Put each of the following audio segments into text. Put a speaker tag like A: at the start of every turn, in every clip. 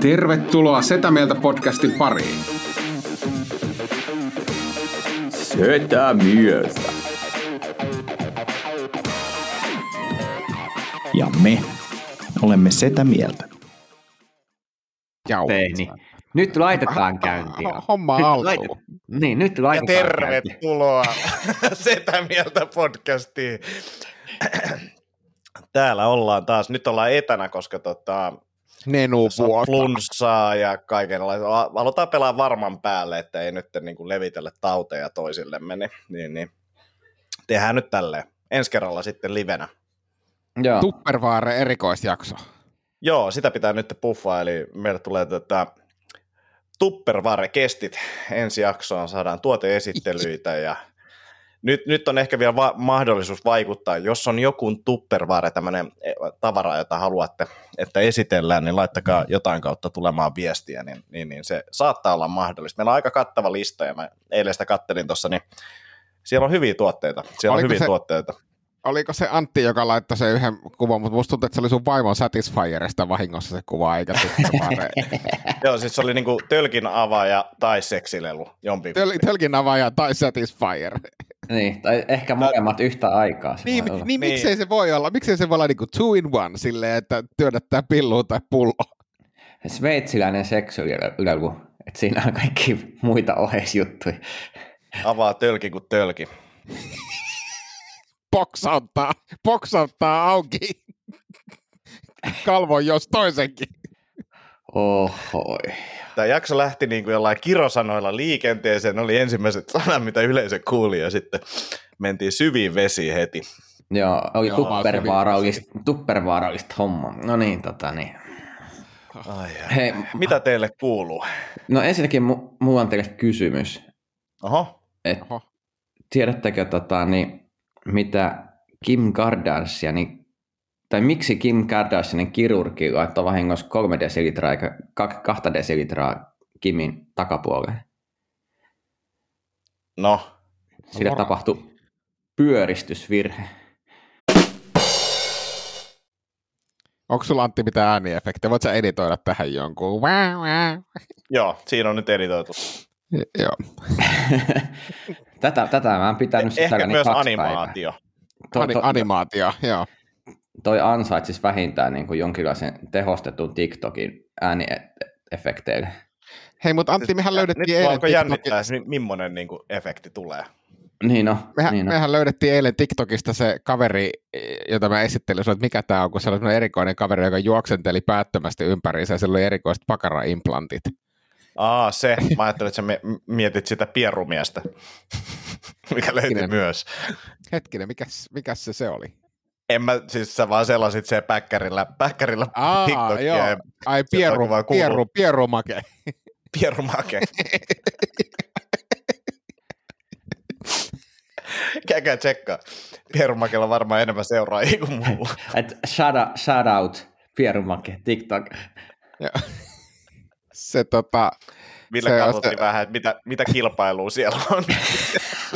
A: Tervetuloa Setä Mieltä podcastin pariin.
B: Setä mieltä. Ja me olemme Setä mieltä.
A: Jau.
C: Teini. Nyt laitetaan käyntiin.
A: Homma
C: Nyt
A: alkuun.
C: laite- Niin, nyt
D: Ja
C: laitetaan käyntiin.
D: tervetuloa Setä Mieltä podcastiin. Täällä ollaan taas, nyt ollaan etänä, koska tota,
A: Nenu
D: tässä on
A: vuota.
D: flunssaa ja kaikenlaista. Halutaan pelaa varman päälle, että ei nyt niin kuin levitellä tauteja toisillemme, niin, niin, niin. tehdään nyt tälleen. Ensi kerralla sitten livenä.
C: Joo.
A: Tupperware erikoisjakso.
D: Joo, sitä pitää nyt puffaa, eli meille tulee tätä Tupperware-kestit ensi jaksoon, saadaan tuoteesittelyitä ja nyt, nyt on ehkä vielä va- mahdollisuus vaikuttaa, jos on joku Tupperware, tämmöinen tavara, jota haluatte, että esitellään, niin laittakaa jotain kautta tulemaan viestiä, niin, niin, niin se saattaa olla mahdollista. Meillä on aika kattava lista, ja mä eilen sitä kattelin tuossa, niin siellä on hyviä tuotteita, siellä
A: Oliko
D: on hyviä
A: se-
D: tuotteita.
A: Oliko se Antti, joka laittoi sen yhden kuvan, mutta musta tuntuu, että se oli sun vaimon Satisfierista vahingossa se kuva, eikä.
D: Joo, siis se oli niinku tölkin avaaja tai seksilelu, jompi.
A: Töl, tölkin avaaja tai Satisfyer.
C: Niin, tai ehkä molemmat yhtä aikaa. se
A: Niin, niin,
D: Niin.
A: miksei se voi olla? Miksei se voi olla niinku two in one silleen, että työnnättää pilluun tai pullo?
C: Sveitsiläinen seksuaalilelu, että siinä on kaikki muita oheisjuttuja.
D: Avaa tölki kuin tölki.
A: Poksauttaa, poksauttaa auki. Kalvon jos toisenkin.
C: Ohoi.
D: Tämä jakso lähti niin kuin jollain kirosanoilla liikenteeseen, ne oli ensimmäiset sanat, mitä yleisö kuuli, ja sitten mentiin syviin vesiin heti.
C: Joo, oli tuppervaarallista, homma. No niin, tota niin.
D: Ai, ai.
C: Hei,
D: Mitä teille kuuluu?
C: no ensinnäkin mu- mulla on teille kysymys.
D: Oho,
C: Et
A: Oho.
C: tiedättekö tota, niin, mitä Kim Kardashian, tai miksi Kim Kardashianin kirurgi laittoi vahingossa kolme desilitraa eikä kak- kahta desilitraa Kimin takapuoleen?
D: no,
C: Sillä tapahtui pyöristysvirhe.
A: Onko sulla Antti mitään ääniefektejä? Voit sä editoida tähän jonkun?
D: Joo, siinä on nyt editoitu.
A: Joo.
C: tätä, tätä mä oon pitänyt
D: Ehkä
C: sisälläni
D: myös animaatio.
C: päivää. Toi,
A: Ani-
C: toi,
A: animaatio, joo.
C: Toi ansaitsisi vähintään niin kuin jonkinlaisen tehostetun TikTokin ääniefekteille.
A: Hei, mutta Antti, mehän
D: Nyt
A: löydettiin eilen
D: alkoi
A: TikTokin-
D: jännittää, mi- millainen niin kuin, efekti tulee.
C: Niin no,
A: Mehän,
C: niin no.
A: mehän löydettiin eilen TikTokista se kaveri, jota mä esittelin että mikä tämä on, kun se oli erikoinen kaveri, joka juoksenteli päättömästi ympäriinsä ja sillä oli erikoiset pakara-implantit.
D: Aa, se. Mä ajattelin, että sä mietit sitä pierrumiestä, mikä löytyi
A: Hetkinen.
D: myös.
A: Hetkinen, mikäs, mikäs se se oli?
D: En mä, siis sä vaan selasit se päkkärillä, päkkärillä
A: Aa,
D: TikTokia
A: joo.
D: ja
A: Ai, pieru,
D: alkoi vaan kuulua.
A: pieru, pierumake.
D: Käykää tsekkaa. Pierumakella on varmaan enemmän seuraajia kuin mulla.
C: Et shout, out, shout out, Pierumake, TikTok.
A: Joo. se tota, Se-
D: katsottiin
A: se-
D: vähän, että mitä, mitä kilpailua siellä on.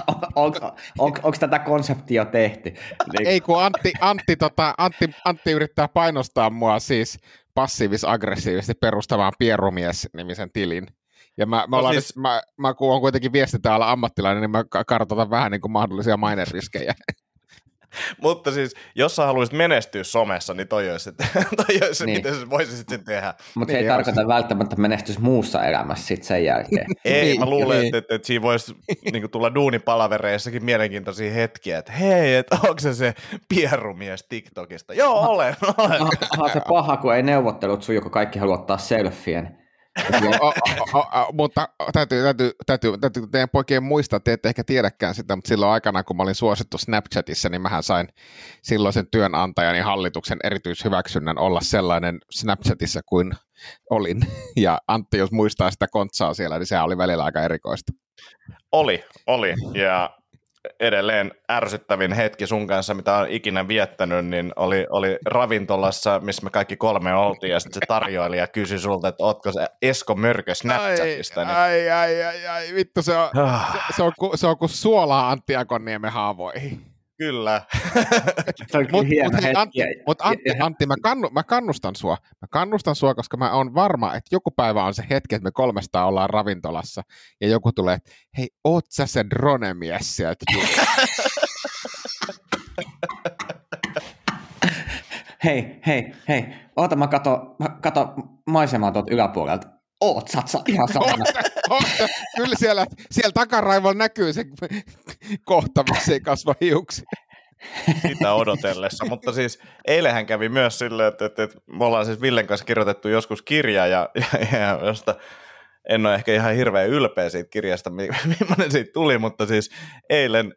C: On, on, on, onko tätä konseptia tehty? Niin,
A: ei kun Antti, Antti, tota, Antti, Antti yrittää painostaa mua siis passiivis-aggressiivisesti perustamaan Pierumies-nimisen tilin. Ja mä, mä,
D: No siis-
A: nyt, mä, mä kun on kuitenkin viestintäala ammattilainen, niin mä ka- kartoitan vähän niin kuin mahdollisia maineriskejä.
D: Mutta siis, jos sä haluaisit menestyä somessa, niin toi olisi, että, toi olisi se,
C: Niin.
D: miten sä voisit sitten tehdä.
C: Mutta
A: niin,
C: se ei
A: joo.
C: tarkoita välttämättä menestys muussa elämässä sit sen jälkeen.
D: Ei,
A: Niin,
D: mä luulen,
A: niin.
D: että, että, että siinä voisi niin tulla duunipalavereissakin mielenkiintoisia hetkiä, että hei, että onko se se pierumies TikTokista? Joo, olen, olen.
C: Aha, aha, se paha, kun ei neuvottelut sujuu, kun kaikki haluaa ottaa selfien.
A: O, o, o, mutta täytyy, täytyy, täytyy, täytyy teidän poikien muistaa, te ette ehkä tiedäkään sitä, mutta silloin aikana, kun mä olin suosittu Snapchatissa, niin mähän sain silloisen työnantajani hallituksen erityishyväksynnän olla sellainen Snapchatissa kuin olin. Ja Antti, jos muistaa sitä kontsaa siellä, niin sehän oli välillä aika erikoista.
D: Oli, oli. Ja edelleen ärsyttävin hetki sun kanssa, mitä on ikinä viettänyt, niin oli, oli ravintolassa, missä me kaikki kolme oltiin, ja sitten se tarjoilija kysyi sulta, että ootko se Esko Mörkö Snapchatista. Niin,
A: ai, ai, ai, ai, vittu, se on, se, se, on, ku, se on kuin suolaa Antti Akonniemen haavoihin.
D: Kyllä.
A: Mutta mut, Antti, mut Antti, Antti mä, kannu, mä, kannustan sua. Mä kannustan sua, koska mä oon varma, että joku päivä on se hetki, että me kolmesta ollaan ravintolassa ja joku tulee, että hei, oot sä se dronemies sieltä?
C: hei, hei, hei, oota mä kato, mä kato maisemaa tuolta yläpuolelta. Oot, sä ihan saatana.
A: Kyllä siellä, siellä takaraivolla näkyy se kohta, missä ei kasva hiuksi.
D: Sitä odotellessa, mutta siis eilähän kävi myös silleen, että, että, että me ollaan siis Villen kanssa kirjoitettu joskus kirja ja, ja, ja josta en ole ehkä ihan hirveän ylpeä siitä kirjasta, millainen siitä tuli, mutta siis eilen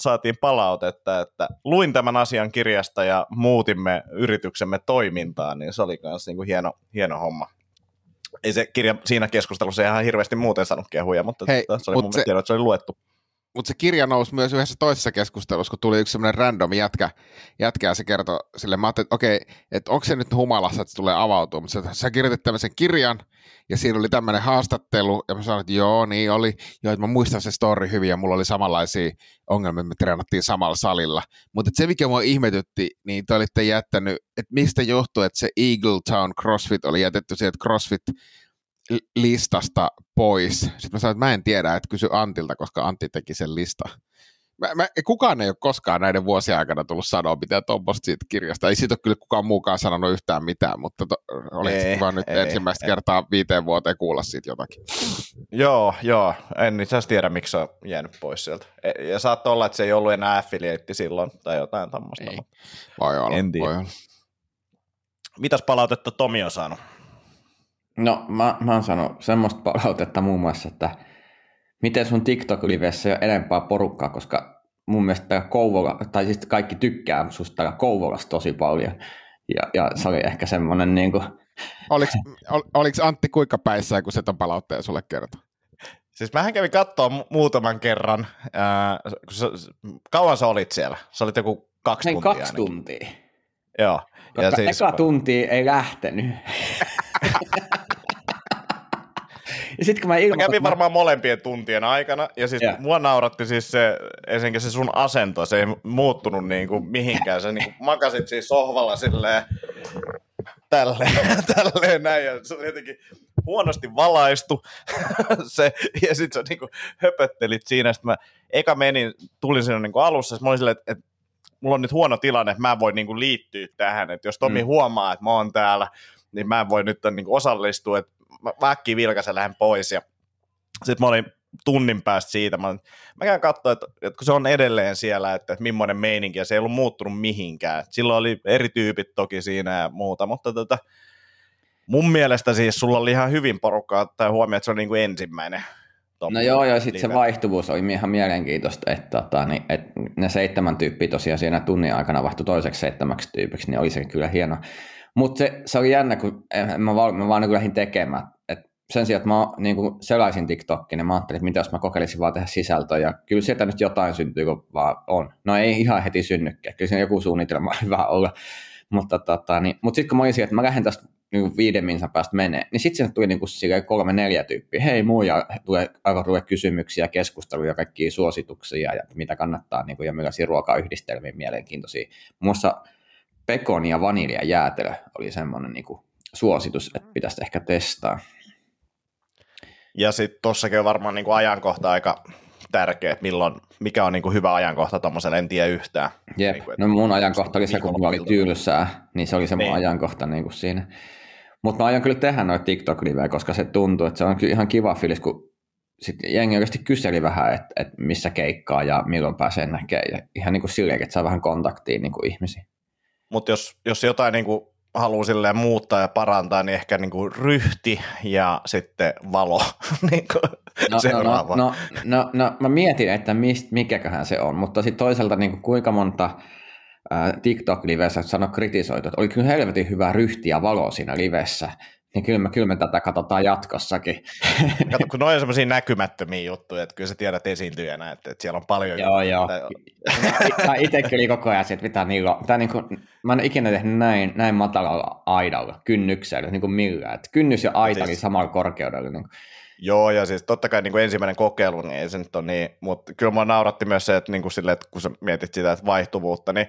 D: saatiin palautetta, että luin tämän asian kirjasta ja muutimme yrityksemme toimintaa, niin se oli myös niin kuin hieno, hieno homma. Ei se kirja siinä keskustelussa ihan hirveästi muuten saanut kehuja, mutta Hei, se oli mut mun se, tiedä, että se oli luettu.
A: Mutta se kirja nousi myös yhdessä toisessa keskustelussa, kun tuli yksi semmoinen random jätkä, jätkä ja se kertoi sille, mä että okei, että onko se nyt humalassa, että se tulee avautua, mutta sä, sä kirjoitit tämmöisen kirjan, ja siinä oli tämmöinen haastattelu, ja mä sanoin, että joo, niin oli, joo, että mä muistan se story hyvin, ja mulla oli samanlaisia ongelmia, me treenattiin samalla salilla, mutta se, mikä mua ihmetytti, niin te olitte jättänyt, että mistä johtuu, että se Eagle Town CrossFit oli jätetty sieltä CrossFit listasta pois. Sitten mä sanoin, että mä en tiedä, että kysy Antilta, koska Antti teki sen lista. Mä, mä, kukaan ei ole koskaan näiden vuosien aikana tullut sanoa mitään tuommoista siitä kirjasta. Ei siitä ole kyllä kukaan muukaan sanonut yhtään mitään, mutta to, olisi kiva nyt ei, ensimmäistä ei. kertaa viiteen vuoteen kuulla siitä jotakin.
D: Joo, joo. En itse asiassa tiedä, miksi se on jäänyt pois sieltä. E, ja saattoi olla, että se ei ollut enää affiliate silloin tai jotain tämmöistä.
A: Voi olla, en tiedä. voi olla.
D: Mitäs palautetta Tomi on saanut?
C: No mä, mä oon sanonut semmoista palautetta muun muassa, että miten sun TikTok-livessä ei ole enempää porukkaa, koska mun mielestä Kouvola, tai siis kaikki tykkää susta täällä Kouvolassa tosi paljon. Ja, ja se oli ehkä semmoinen niin kuin...
A: Oliko, ol, oliko Antti kuinka päissä, kun se ton palautteen sulle kertoi?
D: Siis mähän kävin katsoa muutaman kerran. Äh, kun sä, kauan sä olit siellä? Sä olit joku kaksi Hei, tuntia
C: kaksi ainakin. tuntia.
D: Joo.
C: Koska ja siis... eka tunti ei lähtenyt.
D: Ja sit kun mä, ilmoitan, mä kävin varmaan molempien tuntien aikana, ja siis yeah. mua nauratti siis se, ensinnäkin se sun asento, se ei muuttunut niin kuin mihinkään, sä niin kuin makasit siis sohvalla silleen, tälleen, tälleen näin, ja se oli jotenkin huonosti valaistu, se, ja sit sä niin kuin höpöttelit siinä, sitten mä eka menin, tulin siinä niin kuin alussa, mä olin silleen, että, että mulla on nyt huono tilanne, että mä en voi niin kuin liittyä tähän, että jos Tomi mm. huomaa, että mä oon täällä, niin mä en voi nyt niin osallistua, että mä äkkiä vilkaisen lähden pois ja sitten mä olin tunnin päästä siitä, mä, mä käyn katsoa, että, että kun se on edelleen siellä, että, että millainen meininki, ja se ei ollut muuttunut mihinkään. Silloin oli eri tyypit toki siinä ja muuta, mutta tota, mun mielestä siis sulla oli ihan hyvin porukkaa tai huomioon, että se on niin kuin ensimmäinen.
C: No joo, ja sitten se vaihtuvuus oli ihan mielenkiintoista, että, tota, niin, että ne seitsemän tyyppiä tosiaan siinä tunnin aikana vaihtui toiseksi seitsemäksi tyypiksi, niin oli se kyllä hieno, mutta se, se oli jännä, kun mä, vaan, mä vaan niin lähdin tekemään. Et sen sijaan, että mä niin kuin selaisin TikTokin, niin mä ajattelin, että mitä jos mä kokeilisin vaan tehdä sisältöä. Ja kyllä sieltä nyt jotain syntyy, kun vaan on. No ei ihan heti synnykään. Kyllä siinä joku suunnitelma on hyvä olla. Mutta tota, niin, mut sitten kun mä olisin, että mä lähden tästä niin viiden minsan päästä menee, niin sitten sinne tuli niin kuin kolme neljä tyyppiä. Hei muu, ja tulee, alkoi tulee kysymyksiä, keskusteluja, kaikkia suosituksia ja mitä kannattaa, niin kuin, ja millaisia ruokayhdistelmiä mielenkiintoisia. Muun muassa pekoni ja vanilja jäätelö oli semmoinen niin kuin suositus, että pitäisi ehkä testaa.
D: Ja sitten tuossakin on varmaan niin kuin ajankohta aika tärkeä, että milloin, mikä on niin kuin hyvä ajankohta tuommoiselle, en tiedä yhtään.
C: Jep, niin kuin, no mun ajankohta oli se, kun mulla oli tylsää, niin se oli se mun niin. ajankohta niin kuin siinä. Mutta mä aion kyllä tehdä noita tiktok koska se tuntuu, että se on kyllä ihan kiva fiilis, kun sitten jengi oikeasti kyseli vähän, että, että missä keikkaa ja milloin pääsee näkemään. Ja ihan niin kuin silleen, että saa vähän kontaktiin niin kuin ihmisiin.
D: Mutta jos, jos jotain niin kuin haluaa silleen muuttaa ja parantaa, niin ehkä niin kuin ryhti ja sitten valo niin kuin
C: no, seuraava. No, no, no, no, mä mietin, että mist, mikäköhän se on, mutta sitten toisaalta niin kuin kuinka monta TikTok-livessä sano kritisoitu, että oli kyllä helvetin hyvä ryhti ja valo siinä livessä, niin kyllä me, kyllä me tätä katsotaan jatkossakin.
D: Kato, kun noin on semmoisia näkymättömiä juttuja, että kyllä sä tiedät esiintyjänä, että, että siellä on paljon
C: Joo, joo. Tämä itsekin oli koko ajan että mitä niillä on. Tämä niin kuin, mä en ikinä tehnyt näin, näin matalalla aidalla, kynnyksellä, niin kuin millään. Että kynnys ja aita siis... samalla korkeudella. Niin kuin.
D: Joo, ja siis totta kai niin kuin ensimmäinen kokeilu, niin ei se nyt ole niin, mutta kyllä mua nauratti myös se, että, niin kuin sille, että kun sä mietit sitä että vaihtuvuutta, niin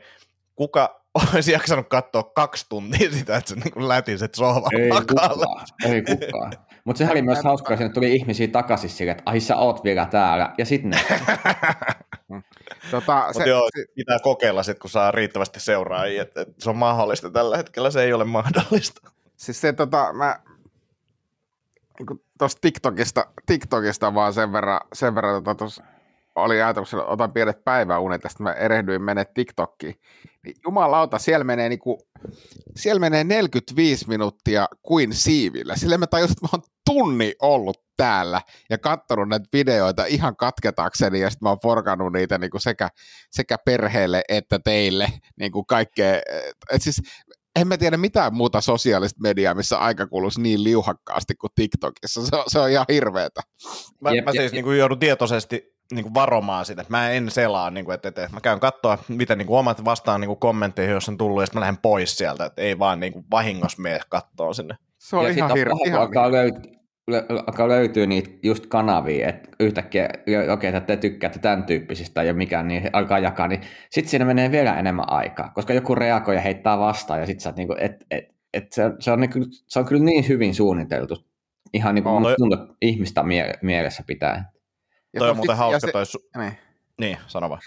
D: kuka olisi jaksanut katsoa kaksi tuntia sitä, että sä niin lätiset sohvalla
C: Ei
D: makaalle.
C: kukaan, ei kukaan. Mutta sehän oli myös hauskaa, että sinne tuli ihmisiä takaisin sille, että ai sä oot vielä täällä, ja sitten ne.
A: Tota,
D: Mutta joo, pitää kokeilla sitten, kun saa riittävästi seuraajia, että, että se on mahdollista. Tällä hetkellä se ei ole mahdollista.
A: Siis se tota, mä niin tuosta TikTokista, TikTokista vaan sen verran, sen verran tota, tos, oli ajatuksena, että otan pienet päiväunet, tästä mä erehdyin mene TikTokkiin. Niin jumalauta, siellä menee, niinku, siellä menee 45 minuuttia kuin siivillä. Sillä mä tajusin, että mä oon tunni ollut täällä ja katsonut näitä videoita ihan katketakseni ja sitten mä oon forkannut niitä niinku sekä, sekä perheelle että teille niinku kaikkea. Et siis en mä tiedä mitään muuta sosiaalista mediaa, missä aika kuluisi niin liuhakkaasti kuin TikTokissa. Se on, se on ihan hirveetä.
D: Mä,
C: Jep,
D: mä
C: jep,
D: siis niin kuin joudun tietoisesti niin kuin varomaan sitä, että mä en selaa, niin kuin, että, että mä käyn katsoa, miten niin kuin omat vastaan niin kuin kommentteihin, jos on tullut, ja sitten mä lähden pois sieltä, että ei vaan niin kuin vahingossa mene kattoon sinne.
A: Se on
C: ja
A: ihan
C: sitten
A: hirveä.
C: alkaa, löyt- lö- alkaa löytyä niitä just kanavia, että yhtäkkiä, okei, okay, että te tykkäätte tämän tyyppisistä ja mikä, niin alkaa jakaa, niin sitten siinä menee vielä enemmän aikaa, koska joku reagoi ja heittää vastaan, ja sitten sä oot niinku, et, et, et se, se, on niinku, se on kyllä niin hyvin suunniteltu, ihan niin kuin no,
D: toi-
C: tuntuu ihmistä mie- mielessä pitää.
A: Ja
D: Toi on muuten hauska
A: se,
D: toi, su-
A: niin.
D: niin, sano vaan.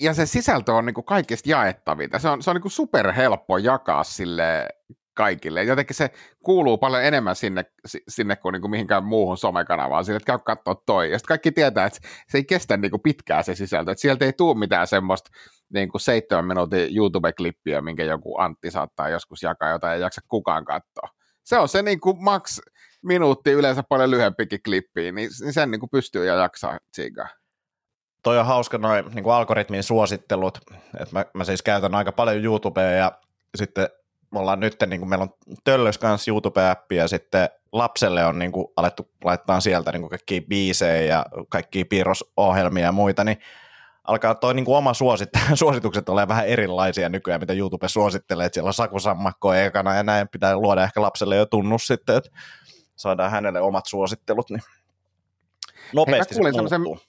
A: ja se sisältö on niinku kaikista jaettavinta. Se on, se on niinku superhelppo jakaa sille kaikille. Jotenkin se kuuluu paljon enemmän sinne, si- sinne kuin niinku mihinkään muuhun somekanavaan. Sille, että käy katsoa toi. Ja sitten kaikki tietää, että se ei kestä niinku pitkään se sisältö. Että sieltä ei tule mitään semmoista niinku seitsemän minuutin YouTube-klippiä, minkä joku Antti saattaa joskus jakaa, jota ei jaksa kukaan katsoa. Se on se niinku max minuutti, yleensä paljon lyhyempikin klippiä, niin, niin sen niinku pystyy ja jaksaa tsiigaa.
D: Toi on hauska noin niin algoritmin suosittelut, että mä, mä siis käytän aika paljon YouTubea ja sitten me ollaan nyt, niin kuin meillä on Töllös kanssa YouTube-appi ja sitten lapselle on niin kuin alettu laittaa sieltä niin kuin kaikkia biisejä ja kaikkia piirrosohjelmia ja muita, niin alkaa toi niin kuin oma suosit, suositukset ole vähän erilaisia nykyään, mitä YouTube suosittelee, että siellä on sakusammakkoa ekana ja näin pitää luoda ehkä lapselle jo tunnus sitten, että saadaan hänelle omat suosittelut, niin nopeasti
A: kuulin
D: se
A: semmosen-
D: muuttuu.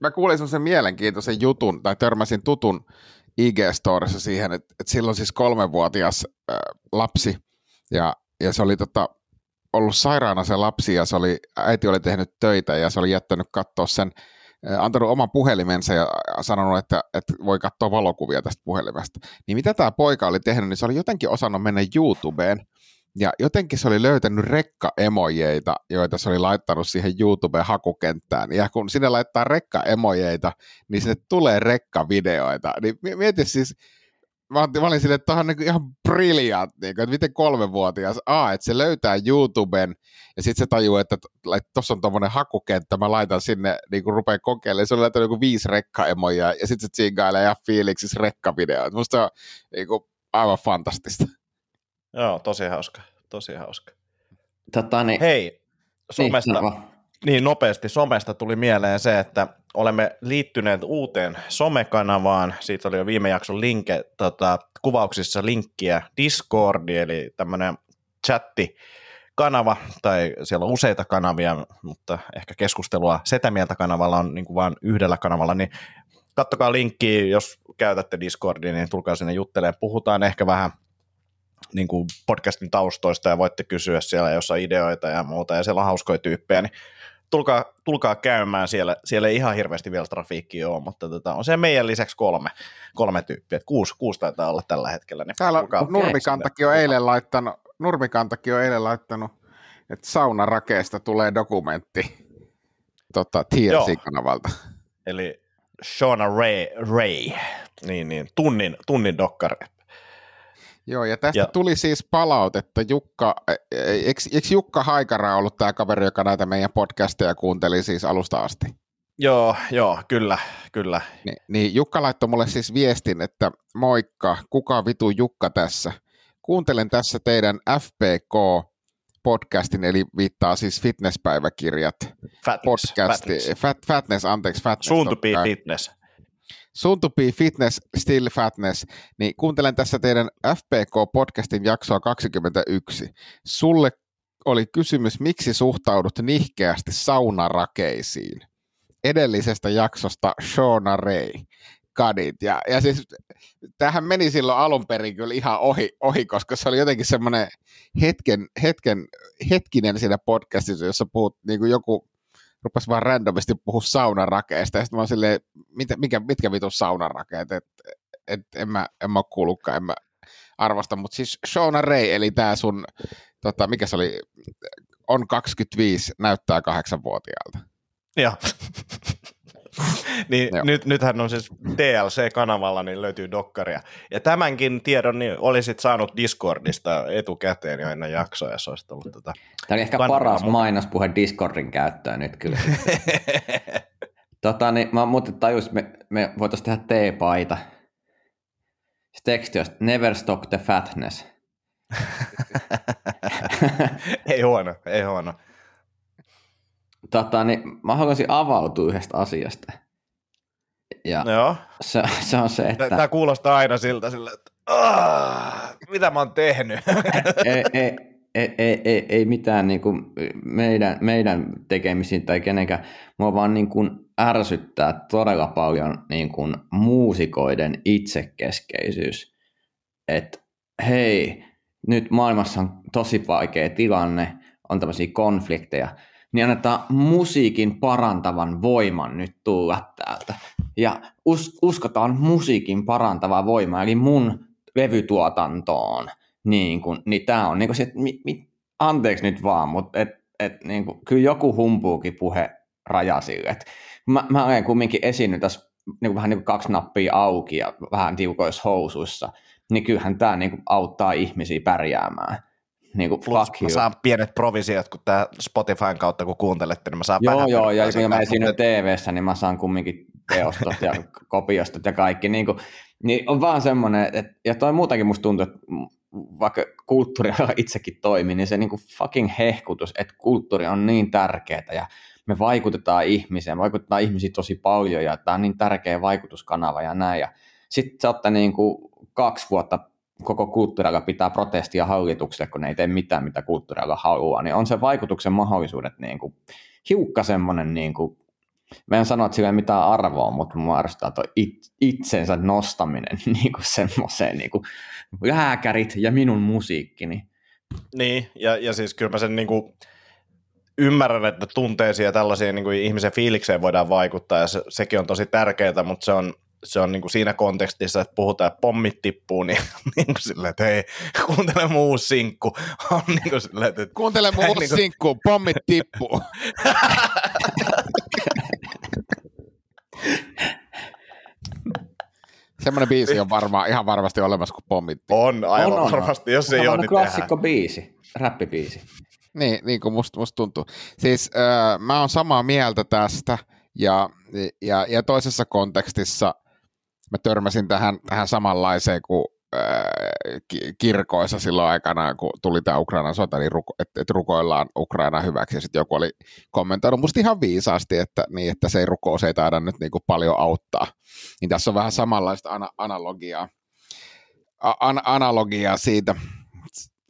A: mä kuulin semmoisen mielenkiintoisen jutun, tai törmäsin tutun IG-storissa siihen, että, että silloin siis kolmevuotias äh, lapsi, ja, ja se oli tota, ollut sairaana se lapsi, ja se oli, äiti oli tehnyt töitä, ja se oli jättänyt katsoa sen, äh, antanut oman puhelimensa ja sanonut, että, että voi katsoa valokuvia tästä puhelimesta. Niin mitä tämä poika oli tehnyt, niin se oli jotenkin osannut mennä YouTubeen, ja jotenkin se oli löytänyt rekka-emojeita, joita se oli laittanut siihen YouTube-hakukenttään. Ja kun sinne laittaa rekka-emojeita, niin sinne tulee rekka-videoita. Niin mi- mieti siis, mä, mä olin silleen, että on niin ihan brilliant, niin kuin, että miten kolmevuotias, A, että se löytää YouTuben, ja sitten se tajuu, että tuossa on tuommoinen hakukenttä, mä laitan sinne, niin kuin rupeaa kokeilemaan, se oli laittanut joku viisi rekka-emoja, ja sitten se tsingailee ihan fiiliksissä rekka-videoita. Musta se on niin kuin, aivan fantastista.
D: Joo, tosi hauska, tosi hauska.
C: Tota, niin,
D: Hei, somesta,
C: Niin,
D: niin,
C: sano vaan.
D: niin nopeasti somesta tuli mieleen se, että olemme liittyneet uuteen somekanavaan. Siitä oli jo viime jakson linke, tota, kuvauksissa linkkiä Discordi, eli tämmöinen chatti kanava, tai siellä on useita kanavia, mutta ehkä keskustelua Setä Mieltä kanavalla on niin kuin vain yhdellä kanavalla, niin kattokaa linkkiä, jos käytätte Discordia, niin tulkaa sinne juttelemaan. Puhutaan ehkä vähän niin kuin podcastin taustoista ja voitte kysyä siellä, jos on ideoita ja muuta, ja siellä on hauskoja tyyppejä, niin tulkaa, tulkaa käymään siellä. Siellä ei ihan hirveästi vielä trafiikkia ole, mutta tota, on se meidän lisäksi kolme, kolme tyyppiä. Et kuusi, kuusi taitaa olla tällä hetkellä. Niin
A: Täällä
D: tulkaa
A: Nurmikantakin on eilen laittanut, Nurmikantakin on eilen laittanut, että saunarakeesta tulee dokumentti tota,
D: Joo.
A: TLC-kanavalta.
D: Eli Shauna Ray, Ray. Niin, niin, tunnin, tunnin dokkari.
A: Joo, ja tästä
D: Ja-
A: tuli siis palautetta. Jukka, eikö, eikö Jukka Haikara ollut tämä kaveri, joka näitä meidän podcasteja kuunteli siis alusta asti?
D: Joo, joo, kyllä, kyllä.
A: Ni, niin Jukka laittoi mulle siis viestin, että moikka, kuka vitu Jukka tässä? Kuuntelen tässä teidän FPK-podcastin, eli viittaa siis fitnesspäiväkirjat
D: Fatness,
A: podcasti.
D: fatness.
A: Fat, fatness, anteeksi, fatness.
D: Soon to be fitness.
A: Soon to be fitness, still fatness, niin kuuntelen tässä teidän FPK-podcastin jaksoa 21. Sulle oli kysymys, miksi suhtaudut nihkeästi saunarakeisiin? Edellisestä jaksosta Shona Ray. Kadit. Ja, ja siis tähän meni silloin alun perin kyllä ihan ohi, ohi koska se oli jotenkin semmoinen hetken, hetken, hetkinen siinä podcastissa, jossa puhut niin kuin joku rupesi vaan randomisti puhua saunarakeista, ja sitten mä oon silleen, mitä, mikä, mitkä vitun saunarakeet, että et, en mä, en mä ole kuullutkaan, en mä arvosta, mutta siis Shona Ray, eli tämä sun, tota, mikä se oli, on 25, näyttää kahdeksanvuotiaalta.
D: Joo. niin nyt, nythän on siis TLC-kanavalla, niin löytyy dokkaria. Ja tämänkin tiedon niin olisit saanut Discordista etukäteen jo ennen jaksoa, jos olisit ollut tota
C: Tämä oli ehkä paras mainospuhe Discordin käyttöön nyt kyllä. tota, niin, mä muuten tajus, että me, me voitaisiin tehdä T-paita. Se teksti olisi Never stop the fatness.
D: ei huono, ei huono.
C: Tota, niin mä haluaisin avautua yhdestä asiasta. Ja
D: Joo.
C: Se, se on se, että...
D: Tämä kuulostaa aina siltä, sillä, että mitä mä oon tehnyt?
C: ei, ei, ei, ei, ei, ei mitään niin kuin meidän, meidän tekemisiin tai kenenkään. Mua vaan niin kuin ärsyttää todella paljon niin kuin muusikoiden itsekeskeisyys. Että hei, nyt maailmassa on tosi vaikea tilanne, on tämmöisiä konflikteja, niin annetaan musiikin parantavan voiman nyt tulla täältä. Ja us, uskotaan musiikin parantava voima, eli mun levytuotantoon. Niin, kun, niin tämä on niin kuin se, mi, mi, anteeksi nyt vaan, mutta et, et, niin kuin, kyllä joku humpuukin puhe raja sille. Mä, mä olen kumminkin esiinnyt tässä niin vähän niin kuin kaksi nappia auki ja vähän tiukoissa housuissa, niin kyllähän tämä niin auttaa ihmisiä pärjäämään niin kuin,
D: Plus, fuck mä you. saan pienet provisiot, kun tämä Spotifyn kautta, kun kuuntelette, niin mä saan
C: Joo, joo, ja kun mä esiinnyn. TV-ssä, niin mä saan kumminkin teostot ja kopiostot ja kaikki. Niin, kuin, niin on vaan semmoinen, että, ja toi muutakin musta tuntuu, että vaikka kulttuuri itsekin toimii, niin se niin kuin fucking hehkutus, että kulttuuri on niin tärkeää ja me vaikutetaan ihmiseen, me vaikutetaan ihmisiin tosi paljon ja tämä on niin tärkeä vaikutuskanava ja näin. Ja sitten sä niin kuin kaksi vuotta koko kulttuurilla pitää protestia hallitukselle, kun ne ei tee mitään, mitä kulttuurilla haluaa, niin on se vaikutuksen mahdollisuudet niin kuin, hiukka semmoinen, niin kuin, mä en sano, että sillä ei mitään arvoa, mutta arvostaa tuo it, itsensä nostaminen niin kuin semmoiseen niin kuin, lääkärit ja minun musiikkini.
D: Niin, ja, ja siis kyllä mä sen niin kuin, ymmärrän, että tunteisiin ja tällaisiin niin kuin ihmisen fiilikseen voidaan vaikuttaa, ja se, sekin on tosi tärkeää, mutta se on, se on niin kuin siinä kontekstissa, että puhutaan, että pommit tippuu, niin, niin kuin silleen, että hei, kuuntele muu sinkku. On niin kuin silleen, että,
A: kuuntele muu niin kuin... sinkku, pommit tippuu. Semmoinen biisi on varmaan, ihan varmasti olemassa kuin pommit.
D: On, aivan on, on, varmasti, jos ei ole, niin
C: klassikko tehdään. biisi, räppibiisi.
A: Niin, niin kuin musta, musta tuntuu. Siis äh, mä oon samaa mieltä tästä, ja, ja, ja toisessa kontekstissa mä törmäsin tähän, tähän samanlaiseen kuin äh, kirkoissa silloin aikana, kun tuli tämä Ukrainan sota, niin ruko, että, että rukoillaan Ukraina hyväksi, ja sitten joku oli kommentoinut musta ihan viisaasti, että, niin, että se ei rukous ei taida nyt niin kuin paljon auttaa. Niin tässä on vähän samanlaista ana- analogiaa, an- analogiaa siitä,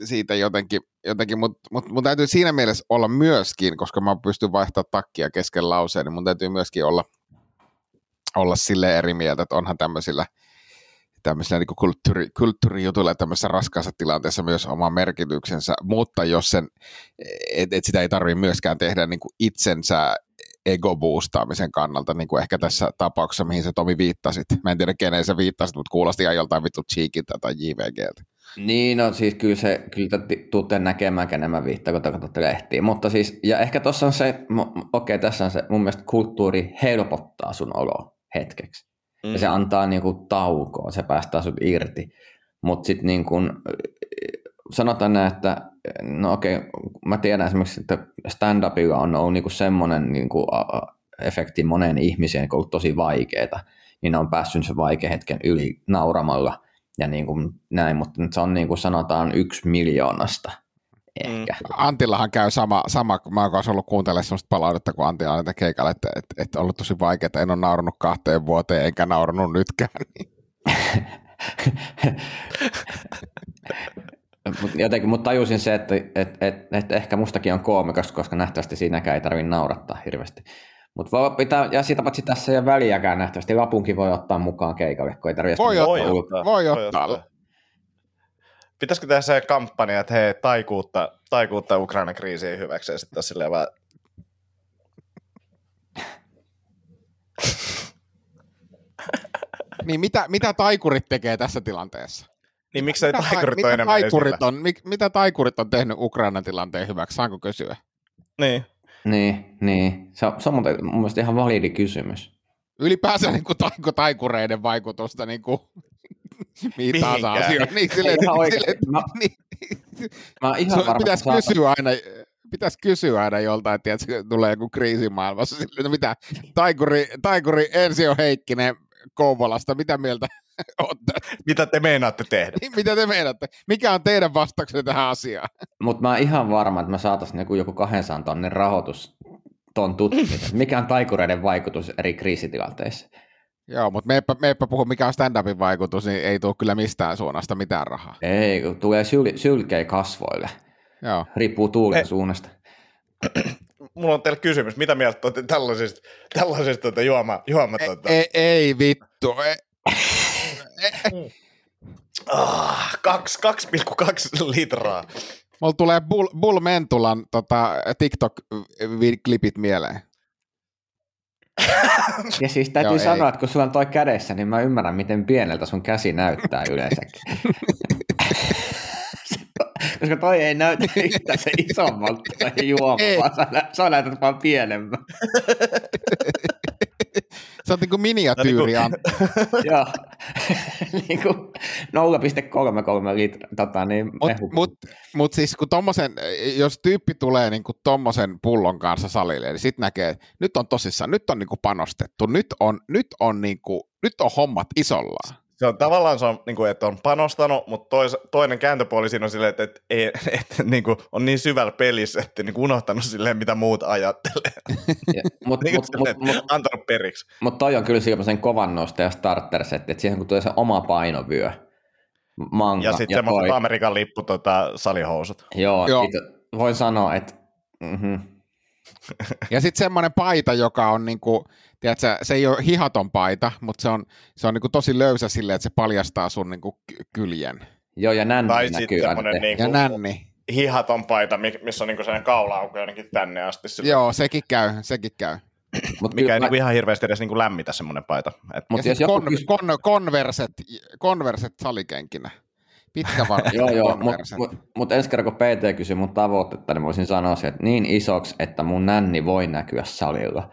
A: siitä jotenkin, jotenkin mutta mut, mun täytyy siinä mielessä olla myöskin, koska mä pystyn vaihtamaan takkia kesken lauseen, niin mun täytyy myöskin olla, olla sille eri mieltä, että onhan tämmöisillä, tämmöisillä niin kulttuuri, kulttuurijutuilla tämmöisessä raskaassa tilanteessa myös oma merkityksensä, mutta jos sen, et, et sitä ei tarvitse myöskään tehdä niin kuin itsensä ego-boostaamisen kannalta, niin kuin ehkä tässä tapauksessa, mihin se Tomi viittasit. Mä en tiedä, kenen se viittasit, mutta kuulosti ihan joltain vittu Cheekiltä tai JVGltä.
C: Niin, no siis kyllä se, kyllä tuutte näkemään, kenen mä viittaan, kun te katsotte lehtiä. Mutta siis, ja ehkä tuossa on se, okei, okay, tässä on se, mun mielestä kulttuuri helpottaa sun olo hetkeksi. Mm. Ja se mm. antaa niinku taukoa, se päästää sut irti. Mutta sitten niin kun, sanotaan näin, että no okei, okay, mä tiedän esimerkiksi, että stand-upilla on ollut niinku semmoinen niinku, efekti moneen ihmiseen, kun on ollut tosi vaikeaa, niin ne on päässyt sen vaikean hetken yli nauramalla – ja niin kuin näin, mutta se on niin kuin sanotaan yksi miljoonasta ehkä. Mm.
A: Antillahan käy sama, sama mä oon ollut kuuntelemaan sellaista palautetta, kun Antti on keikalla, että, että, että on ollut tosi vaikeaa, en ole naurannut kahteen vuoteen, enkä naurannut nytkään. Niin.
C: jotenkin, mutta tajusin se, että, että, että, että ehkä mustakin on koomikas, koska nähtävästi siinäkään ei tarvitse naurattaa hirveästi. Mutta voi pitää, ja sitä paitsi tässä ei ole väliäkään nähtävästi. Lapunkin voi ottaa mukaan keikalle, kun ei tarvitse
A: Voi
D: Voi
A: ottaa,
D: ottaa,
A: voi
D: voi
A: ottaa.
D: Pitäisikö tehdä se kampanja, että hei, taikuutta, taikuutta Ukrainan kriisiin hyväksi ja sitten silleen vaan...
A: Niin mitä, mitä taikurit tekee tässä tilanteessa?
D: Niin miksei
A: Mitä,
D: taikurit
A: mitä,
D: ole enemmän
A: taikurit
D: esillä?
A: on, mi, mitä taikurit on tehnyt Ukrainan tilanteen hyväksi? Saanko kysyä?
D: Niin.
C: Niin, niin. Se on, se on muuten mun mielestä ihan validi kysymys.
A: Ylipäänsä niin kuin taikureiden vaikutusta niin kuin, mihin tahansa asioihin. Niin, silleen,
C: Ihan
A: silleen,
C: Mä,
A: niin,
C: mä ihan
A: sun
C: varma,
A: pitäisi
C: saata-
A: kysyä aina, pitäisi kysyä aina joltain, että tiedätkö, tulee joku kriisi maailmassa. Silleen, no mitä, taikuri, taikuri Ensio Heikkinen Kouvolasta, mitä mieltä olette?
D: Mitä te meinaatte tehdä?
A: Niin, mitä te meinatte? Mikä on teidän vastauksenne tähän asiaan?
C: Mutta mä oon ihan varma, että mä saataisiin joku, joku 200 tonnin rahoitus ton tutkimiseen. Mikä on taikureiden vaikutus eri kriisitilanteissa?
A: Joo, mutta meepä, meepä puhu, mikä on stand-upin vaikutus, niin ei tule kyllä mistään suunnasta mitään rahaa.
C: Ei, kun tulee syl, sylkeä kasvoille.
A: Joo.
C: Riippuu tuulen
D: Ei.
C: suunnasta.
D: Mulla on teille kysymys. Mitä mieltä olette tällaisista, tällaisista tuota, juoma, juoma,
A: Ei,
D: tuota,
A: ei, ei vittu. Ei,
D: ah, kaksi- 2,2 litraa.
A: mulla tulee Bull, Bull Mentulan tota, TikTok-klipit mieleen.
C: Ja siis täytyy
A: Joo,
C: sanoa,
A: ei.
C: että kun sulla on toi kädessä, niin mä ymmärrän, miten pieneltä sun käsi näyttää yleensäkin. Koska toi ei näytä yhtään se isommalta toi juoma,
A: Ei.
C: vaan sä, sä näytät vaan pienemmän.
A: Se on niinku miniatyyri.
D: No
A: Antti.
C: Joo, niin kuin 0,33 litra, tota, niin
A: Mut,
C: mehu.
A: mut, mut siis kun tommosen, jos tyyppi tulee niinku tommosen pullon kanssa salille, niin sit näkee, että nyt on tosissaan, nyt on niinku panostettu, nyt on, nyt on, niinku, nyt on hommat isolla.
D: Se on tavallaan se on, niin kuin, että on panostanut, mutta tois, toinen kääntöpuoli siinä on silleen, että, että, ei, että niin kuin, on niin syvällä pelissä, että niin kuin unohtanut silleen, mitä muut ajattelee.
C: Mutta
D: Niin
C: mut, mut, mut,
D: antanut periksi.
C: mut toi on kyllä semmoisen kovan nostaja starter set, että siihen kun tulee se oma painovyö, manga
D: Ja sitten semmoiset Amerikan lippu tota, salihousut.
C: Joo,
A: Joo.
C: Itse, voin sanoa, että mm-hmm.
A: Ja sitten semmoinen paita, joka on niinku, tiedätkö, se ei ole hihaton paita, mutta se on, se on niinku tosi löysä silleen, että se paljastaa sun niinku ky- kyljen.
C: joo, ja nänni
D: Tai
C: näkyy
D: sitten
C: aina.
D: semmoinen niin
A: Ja nänni.
D: hihaton paita, mi- missä on niin kuin sellainen kaula-auko jonnekin tänne asti. Silleen,
A: Joo, sekin käy, sekin käy.
C: Mut
D: Mikä ei
C: mä-
D: niin kuin ihan hirveästi edes niin kuin lämmitä semmoinen paita. Et,
C: Mut
A: ja
C: jos
A: sitten
C: joku
A: kon,
C: kys-
A: kon, konverset, konverset salikenkinä. Pitkä varma.
C: Joo, joo, mutta mut, mut ensi kerran kun PT kysyi mun tavoitetta, niin voisin sanoa se, että niin isoksi, että mun nänni voi näkyä salilla.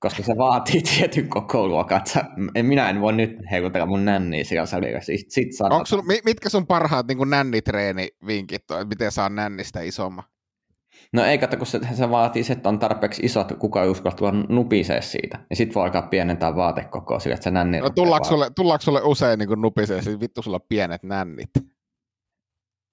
C: Koska se vaatii tietyn koko luokan, että sä- en- minä en voi nyt heilutella mun nänniä siellä salilla. Siis sit sanotaan.
A: Onko sul, mi- mitkä sun parhaat niin nännitreenivinkit on, että miten saa nännistä isomman?
C: No ei kato, kun se, se vaatii se, että on tarpeeksi isot, että kukaan ei uskalla tulla nupisee siitä. Ja sit voi alkaa pienentää vaatekokoa sille, että se nänni
A: No, tullaanko, sulle, tullaanko sulle usein niin nupisee, siis vittu sulla on pienet nännit?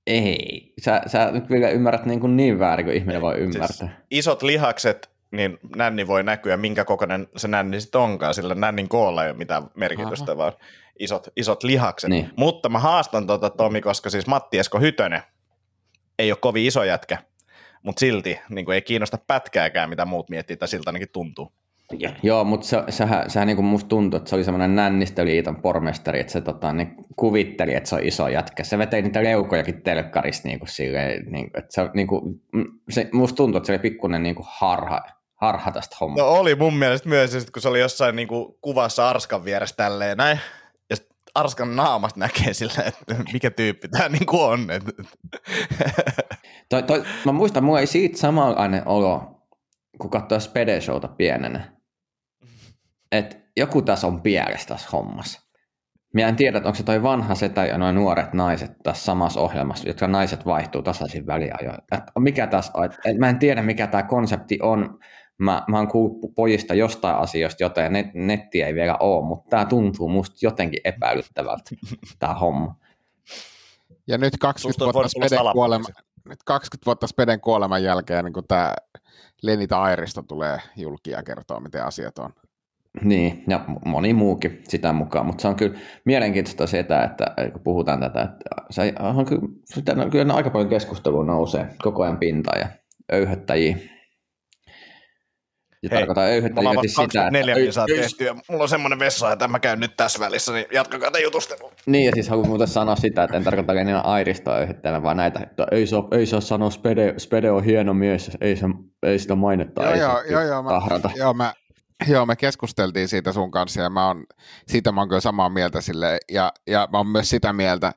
C: Ei. Sä, sä nyt vielä ymmärrät niin, kuin niin väärin kuin ihminen voi
D: Siis
C: ymmärtää.
D: isot lihakset, niin nänni voi näkyä, minkä kokoinen se nänni sitten onkaan, sillä nännin koolla ei ole mitään merkitystä, vaan isot, isot lihakset.
C: Niin.
D: Mutta mä haastan tuota Tomi, koska siis Matti Esko Hytönen ei ole kovin iso jätkä, mutta silti niin kuin ei kiinnosta pätkääkään, mitä muut miettii, tai siltä ainakin tuntuu.
C: Joo, mutta se, sehän, sehän niin kuin musta tuntuu, että se oli semmoinen nännisteliiton pormestari, että se tota, niin kuvitteli, että se on iso jätkä. Se veteli niitä leukojakin telkkarista niin kuin silleen, niin kuin, että se, niin kuin, mm, se, musta tuntuu, että se oli pikkuinen niin kuin harha, harha tästä hommasta.
D: No oli mun mielestä myös, kun se oli jossain niin kuin kuvassa Arskan vieressä tälleen näin, ja Arskan naamasta näkee sillä, että mikä tyyppi tämä niin kuin on.
C: Toi, toi, mä muistan, mulla ei siitä samanlainen olo, kun katsoo Spede Showta pienenä. Että joku tässä on pielessä tässä hommassa. Mä en tiedä, että onko se toi vanha setä ja noin nuoret naiset tässä samassa ohjelmassa, jotka naiset vaihtuu tasaisin väliajoin. Et Mikä tässä on? Et- Mä en tiedä, mikä tämä konsepti on. Mä, mä oon kuullut pojista jostain asioista, joten net, netti ei vielä ole, mutta tämä tuntuu musta jotenkin epäilyttävältä, tämä homma.
A: Ja nyt 20
D: Susta on
A: vuotta, Speden kuolema, nyt 20 vuotta Speden kuoleman jälkeen niin tämä Lenita Airisto tulee julkia ja kertoo, miten asiat on.
C: Niin, ja moni muukin sitä mukaan, mutta se on kyllä mielenkiintoista sitä, että kun puhutaan tätä, että se on kyllä, sitä, kyllä aika paljon keskustelua nousee koko ajan pintaan ja öyhöttäjiä. Ja
D: Hei,
C: tarkoitan öyhöttäjiä
D: on
C: sitä, että...
D: neljä saa
C: öy-
D: tehty ja mulla on semmoinen vessa, että mä käyn nyt tässä välissä, niin jatkakaa te jutustelua.
C: Niin, ja siis haluan muuten sanoa sitä, että en tarkoita enää Airistoa öyhöttäjänä, vaan näitä, että ei saa, ei saa sanoa, Spede, Spede on hieno mies, ei, se, ei sitä mainetta,
A: Joo,
C: ei
A: joo,
C: saa
A: joo, joo, mä, joo, mä, joo, me keskusteltiin siitä sun kanssa ja mä oon, siitä mä oon kyllä samaa mieltä sille ja, ja mä oon myös sitä mieltä,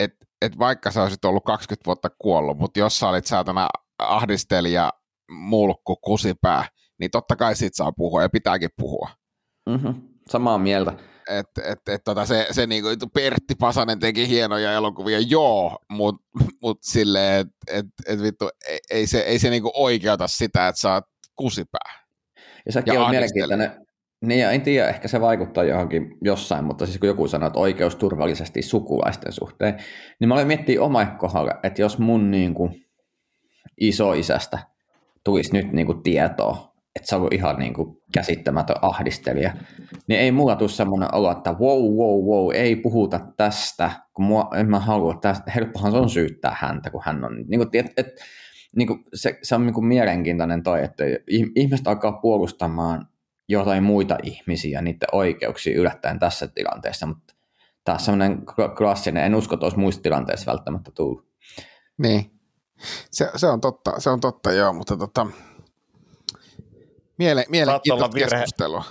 A: että, että vaikka sä olisit ollut 20 vuotta kuollut, mutta jos sä olit saatana ahdistelija, mulkku, kusipää, niin totta kai siitä saa puhua ja pitääkin puhua.
C: Mm-hmm. Samaa mieltä.
A: Et, et, et, tota, se, se niinku, Pertti Pasanen teki hienoja elokuvia, joo, mutta mut silleen, että et, et vittu, ei, ei se, ei se niinku oikeuta sitä, että sä oot kusipää.
C: Ja sekin
A: Ja
C: on mielenkiintoinen. Niin, ja en tiedä, ehkä se vaikuttaa johonkin jossain, mutta siis kun joku sanoo, että oikeus turvallisesti sukulaisten suhteen, niin mä olen miettiä oma kohdalla, että jos mun niin kuin, isoisästä tulisi nyt niin kuin, tietoa, että se on ollut ihan niin kuin, käsittämätön ahdistelija, niin ei mulla tule semmoinen olo, että wow, wow, wow, ei puhuta tästä, kun mua, en mä halua tästä. Helppohan se on syyttää häntä, kun hän on, niin kuin, et, et, niin kuin, se, se on niin kuin, mielenkiintoinen toi, että ih- ihmiset alkaa puolustamaan jotain muita ihmisiä, niiden oikeuksia yllättäen tässä tilanteessa, mutta tämä on semmoinen kla- klassinen, en usko, että olisi muissa tilanteissa välttämättä tullut.
A: Niin. Se, se, on totta, se on totta, joo, mutta tota, miele, mielenkiintoista keskustelua.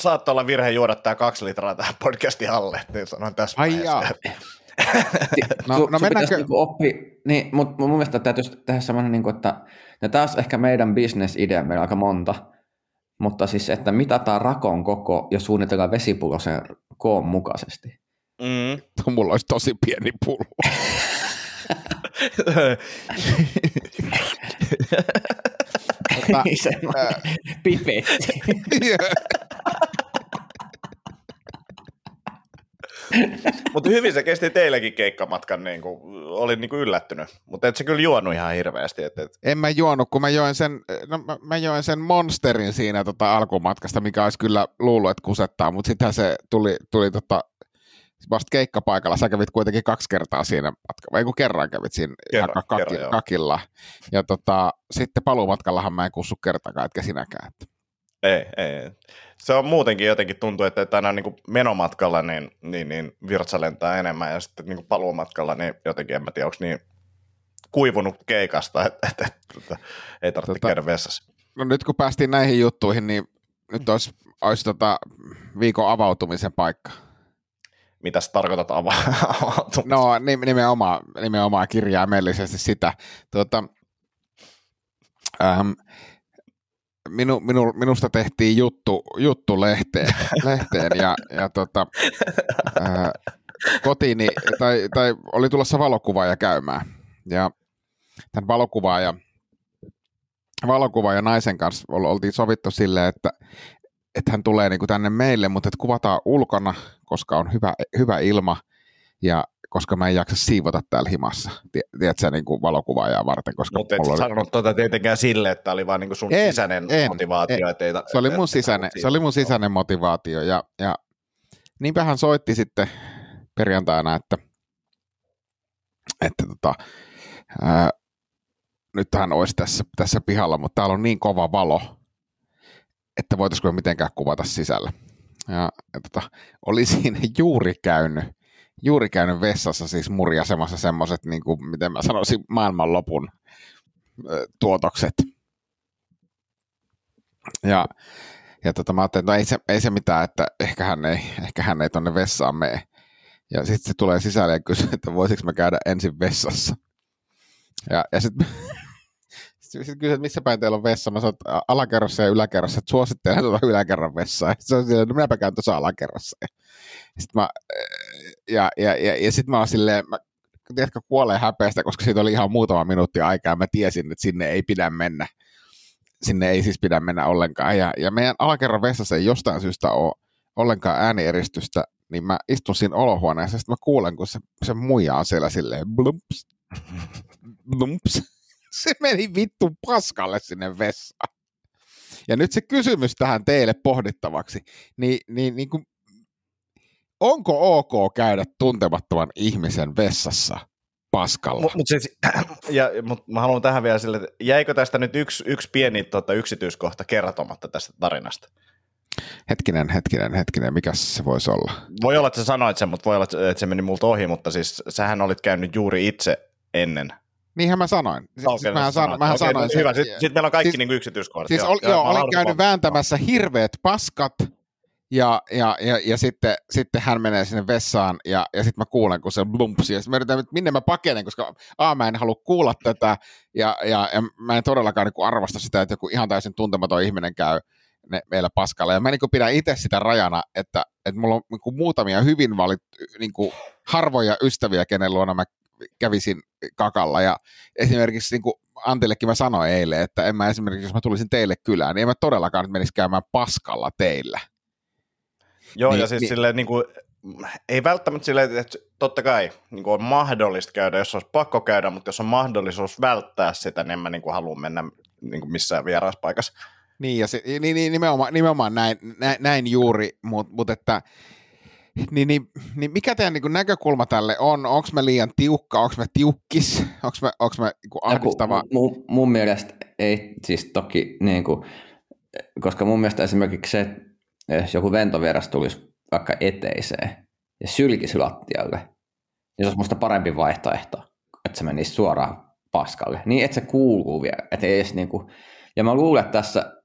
D: Saattaa olla virhe juoda tää kaksi litraa tähän podcastin alle, niin sanon tässä
A: Ai. No-
C: Su-
A: no mennäänkö-
C: Niinku oppi, niin, mutta mun mielestä täytyisi tehdä semmoinen, niin kuin, että ja taas ehkä meidän bisnesidea, meillä on aika monta, mutta siis, että mitataan rakon koko ja suunnitellaan vesipullo sen koon mukaisesti.
D: Mm.
A: Mulla olisi tosi pieni pullo. Mutta,
C: Semmoinen pipetti.
D: Mutta hyvin se kesti teilläkin keikkamatkan, niin kuin, olin niin kuin yllättynyt. Mutta et se kyllä juonut ihan hirveästi. Et, et,
A: en mä juonut, kun mä join sen, no, mä, mä join sen monsterin siinä tota, alkumatkasta, mikä olisi kyllä luullut, että kusettaa, mutta sittenhän se tuli, tuli tota, vasta keikkapaikalla. Sä kävit kuitenkin kaksi kertaa siinä matkalla, vai kun kerran kävit siinä
D: Kerran,
A: kaki,
D: kerran, joo.
A: kakilla. Ja tota, sitten paluumatkallahan mä en kussu kertakaan, etkä sinäkään. Että.
D: Ei, ei. Se on muutenkin jotenkin tuntuu, että, että aina niin menomatkalla niin, niin, niin virtsa lentää enemmän ja sitten niin paluumatkalla niin jotenkin, en mä tiedä, onko niin kuivunut keikasta, että, että, että ei tarvitse
A: Tota-
D: käydä vessassa.
A: No nyt kun päästiin näihin juttuihin, niin nyt olisi, olisi tota viikon avautumisen paikka.
D: Mitä sä tarkoitat ava- avautumista?
A: No nim- nimenomaan, nimenomaan kirjaimellisesti sitä. Tuota, ähm, minu, minu, minusta tehtiin juttu, juttu lehteen, lehteen ja, ja tota, äh, kotiini, tai, tai oli tulossa valokuvaaja käymään. Ja tämän valokuvaaja, valokuvaaja naisen kanssa ol- oltiin sovittu silleen, että, että hän tulee niin kuin tänne meille, mutta että kuvataan ulkona, koska on hyvä, hyvä ilma ja koska mä en jaksa siivota täällä himassa, Tie- tiedätkö, niin kuin valokuvaajaa varten, koska
D: Mutta et
A: oli,
D: sanonut tuota tietenkään sille, että oli vaan niinku sun
A: En,
D: sisäinen
A: en,
D: motivaatio.
A: en.
D: Ei, ta-
A: se oli mun sisäinen, se oli mun sisäinen motivaatio ja, ja niinpä hän soitti sitten perjantaina, että, että tota, ää, nyt hän olisi tässä, tässä pihalla, mutta täällä on niin kova valo, että voitaisiko me mitenkään kuvata sisällä. Ja, ja tota, oli siinä juuri käynyt, juuri käynyt vessassa siis murjasemassa semmoiset, niin kuin, miten mä sanoisin, maailmanlopun tuotokset. Ja, ja tota, mä ajattelin, että no ei se, ei se mitään, että ehkä hän ei, ehkä hän ei tonne vessaan mene. Ja sitten se tulee sisälle ja kysyy, että voisiko mä käydä ensin vessassa. Ja, ja sitten sitten sit kysyy, että missä päin teillä on vessa. Mä sanoin, että alakerrassa ja yläkerrassa, että suosittelen tuota yläkerran vessaa. Sitten se on silleen, no minäpä käyn tuossa alakerrassa. Ja sitten mä, ja, ja, ja, ja sit mä oon silleen, mä, tiedätkö, kuolee häpeästä, koska siitä oli ihan muutama minuutti aikaa, ja mä tiesin, että sinne ei pidä mennä. Sinne ei siis pidä mennä ollenkaan. Ja, ja meidän alakerran vessassa ei jostain syystä ole ollenkaan äänieristystä, niin mä istun siinä olohuoneessa, ja sitten mä kuulen, kun se, se muija on siellä silleen blumps, blumps. Se meni vittu paskalle sinne vessaan. Ja nyt se kysymys tähän teille pohdittavaksi, niin, niin, niin kuin, onko ok käydä tuntemattoman ihmisen vessassa paskalla?
D: Mutta mut siis, ja, mut mä haluan tähän vielä sille, että jäikö tästä nyt yksi, yksi pieni tota, yksityiskohta kertomatta tästä tarinasta?
A: Hetkinen, hetkinen, hetkinen, mikä se voisi olla?
D: Voi olla, että sä sanoit sen, mutta voi olla, että se meni multa ohi, mutta siis sähän olit käynyt juuri itse ennen.
A: Niinhän mä sanoin. Siis,
D: Okay,
A: siis mähän, san,
D: sanoit.
A: mähän
D: Okei,
A: sanoin
D: no
A: sen.
D: Hyvä, sitten sit meillä on kaikki
A: Siis-
D: niinku yksityiskohdat.
A: Siis ol, joo,
D: mä
A: olin käynyt
D: vaan-
A: vääntämässä hirveät paskat, ja, ja, ja, ja sitten, sitten hän menee sinne vessaan, ja, ja sitten mä kuulen, kun se blumpsi, ja sitten mä yritän, että minne mä pakenen, koska A, mä en halua kuulla tätä, ja, ja, ja mä en todellakaan niin kuin arvosta sitä, että joku ihan täysin tuntematon ihminen käy ne, meillä paskalla, ja mä niin pidän itse sitä rajana, että, että mulla on niin muutamia hyvin valit, niin harvoja ystäviä, kenen luona mä kävisin kakalla, ja esimerkiksi niin kuin Antillekin mä sanoin eilen, että en mä esimerkiksi, jos mä tulisin teille kylään, niin en mä todellakaan nyt menisi käymään paskalla teillä.
D: Joo,
A: Niin,
D: ja siis
A: niin-
D: silleen niin kuin, ei välttämättä silleen, että totta kai niin kuin on mahdollista käydä, jos olisi pakko käydä, mutta jos on mahdollisuus välttää sitä, niin en mä niin kuin halua mennä niin kuin missään vieraspaikassa.
A: Niin, ja se, niin, niin nimenomaan, nimenomaan näin, näin, näin juuri, mutta mut että niin, niin, niin mikä teidän niin näkökulma tälle on? Onko me liian tiukka, onko me tiukkis, onko me, onks me niin ahdistava?
C: mun, mun mielestä ei siis toki, niin kuin, koska mun mielestä esimerkiksi se, että jos joku ventovieras tulisi vaikka eteiseen ja sylkisi lattialle, niin se olisi musta parempi vaihtoehto, että se menisi suoraan paskalle. Niin, että se kuuluu vielä. Että ei edes niin kuin, ja mä luulen, että tässä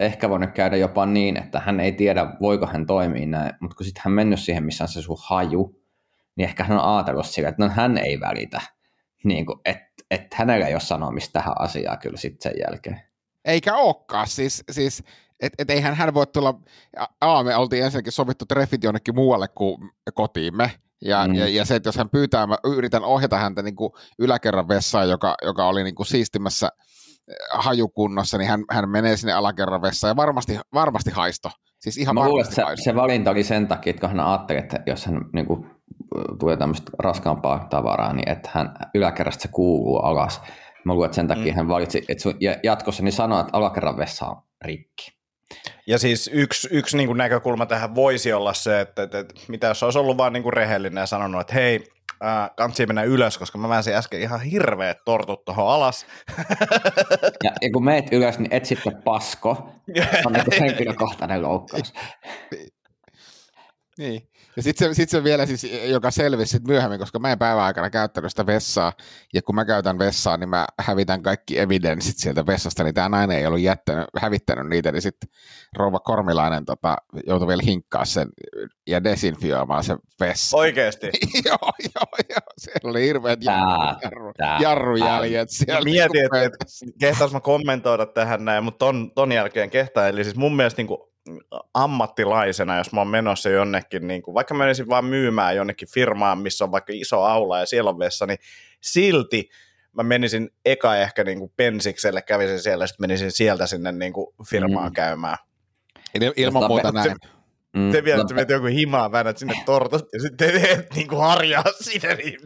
C: ehkä voinut käydä jopa niin, että hän ei tiedä, voiko hän toimia näin, mutta kun sitten hän mennyt siihen, missä on se sun haju, niin ehkä hän on ajatellut sillä, että no hän ei välitä, niin kuin, että, että hänellä ei ole sanomista tähän asiaan kyllä sitten sen jälkeen.
A: Eikä olekaan, siis, siis että et eihän hän voi tulla, A, me oltiin ensinnäkin sovittu treffit jonnekin muualle kuin kotiimme, ja,
C: Mm.
A: ja, ja se, että jos hän pyytää, mä yritän ohjata häntä niin kuin yläkerran vessaan, joka, joka oli niin kuin siistimässä hajukunnossa, niin hän, hän menee sinne alakerran vessaan, ja varmasti, varmasti haisto. Siis ihan
C: Mä luulen, että se,
A: haisto.
C: se valinta oli sen takia, että kun hän ajatteli, että jos hän niin kuin, tulee tämmöistä raskaampaa tavaraa, niin että hän yläkerrasta se kuuluu alas. Mä luulen, että sen takia
D: Mm.
C: hän valitsi, että sun, ja jatkossa niin sanoo, että alakerran vessa on rikki.
D: Ja siis yksi, yksi niin kuin näkökulma tähän voisi olla se, että, että, että mitä jos olisi ollut vaan niin kuin rehellinen ja sanonut, että hei, ää, kansi mennä ylös, koska mä väänsin äsken ihan hirveät tortut tuohon alas.
C: Ja, ja kun meet ylös, niin et sitten pasko. Se on niin henkilökohtainen loukkaus.
A: Niin. Ja sitten se, sit se vielä siis, joka selvisi sit myöhemmin, koska mä en päivän aikana käyttänyt sitä vessaa, ja kun mä käytän vessaa, niin mä hävitän kaikki evidenssit sieltä vessasta, niin tämä nainen ei ollut jättänyt, hävittänyt niitä, niin sitten rouva Kormilainen tota, joutui vielä hinkkaa sen ja desinfioimaan sen vessa.
D: Oikeesti.
A: joo, joo, joo, siellä oli hirveät jarru,
C: tää-
A: jarrujäljet siellä.
D: Mietin, että, kehtaas mä kommentoida tähän näin, mutta ton, ton jälkeen kehtaa. Eli siis mun mielestä niin kuin ammattilaisena, jos mä oon menossa jonnekin, niin kuin, vaikka mä menisin vaan myymään jonnekin firmaan, missä on vaikka iso aula ja siellä on vessa, niin silti mä menisin eka ehkä niin kuin pensikselle, kävisin siellä, sitten menisin sieltä sinne niin kuin firmaan
C: Mm.
D: käymään.
A: Il- Ilman muuta näin.
C: Mm,
D: Se vielä,
C: no,
D: että menet joku himaan, väännät sinne tortut ja sitten teet niin kuin harjaa sinne, niin.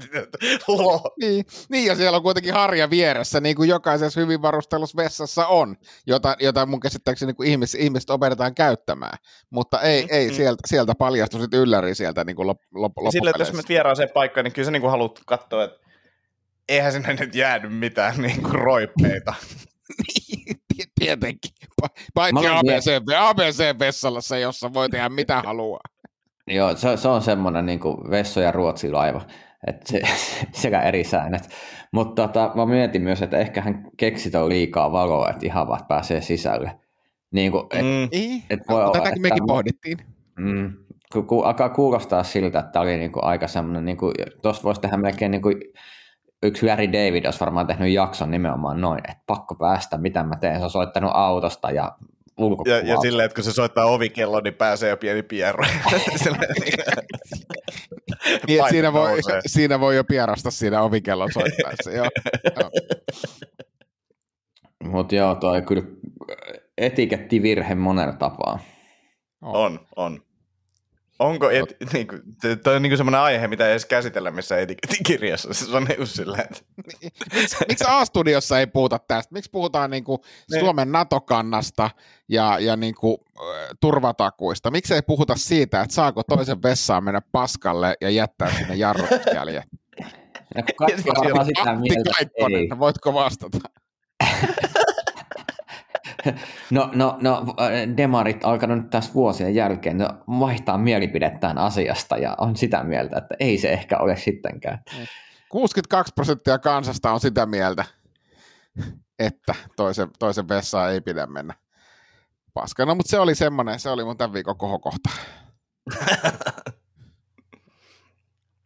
A: Niin, niin, ja siellä on kuitenkin harja vieressä, niin kuin jokaisessa hyvin varustelussa vessassa on, jota, jota mun käsittääkseni niin kuin ihmis, ihmiset opetetaan käyttämään. Mutta ei,
D: Mm,
A: ei
D: mm.
A: sieltä, sieltä paljastu sitten ylläri sieltä niin kuin lop, lop,
D: Sillä, että jos menet vieraaseen paikkaan, niin kyllä sä niin kuin haluat katsoa, että eihän sinne nyt jäänyt mitään niin kuin roippeita.
A: Ti- Tietenkin. Pa- Paitsi ABC, ABC-vessalla, jossa voi tehdä mitä haluaa.
C: Joo, se, se on semmoinen niin kuin Vesso ja Ruotsi-laiva, että se, sekä eri säännöt. Mutta tota, mä mietin myös, että ehkä hän keksit on liikaa valoa, että ihan vaan pääsee sisälle. Niin kuin, et,
D: Mm.
A: Ei,
C: et voi olla,
A: tätäkin
C: että
A: mekin pohdittiin.
C: Mm, ku, ku, alkaa kuulostaa siltä, että tämä oli niinku aika semmoinen, niinku, tuossa voisi tehdä melkein niinku, yksi Larry David olisi varmaan tehnyt jakson nimenomaan noin, että pakko päästä, mitä mä teen. Se on soittanut autosta ja
D: Ja,
C: ulkopuolelta.
D: ja silleen, että kun se soittaa ovikello, niin pääsee jo pieni pierro.
A: Niin,
D: paine
A: siinä, voi,
D: nousee.
A: siinä voi jo pierasta siinä ovikellon soittaessa. Joo.
C: Mutta joo, toi kyllä etikettivirhe monella tapaa.
D: On, on. Onko, et, niin kuin, toi on niin semmoinen aihe, mitä ei edes käsitellä missä etikettikirjassa. Se on niin silleen, että...
A: Miksi A-studiossa ei puhuta tästä? Miksi puhutaan niin kuin Suomen NATO-kannasta ja, ja niin kuin, turvatakuista? Miksi ei puhuta siitä, että saako toisen vessaan mennä paskalle ja jättää sinne jarrutjäljet?
C: No, sitä mieltä,
A: Kaikkonen, voitko vastata?
C: No, no, no, demarit alkanut nyt tässä vuosien jälkeen no, vaihtaa mielipidettään asiasta ja on sitä mieltä, että ei se ehkä ole sittenkään.
A: 62 prosenttia kansasta on sitä mieltä, että toisen, toisen vessaan ei pidä mennä paskana, mutta se oli semmoinen, se oli mun tämän viikon kohokohta.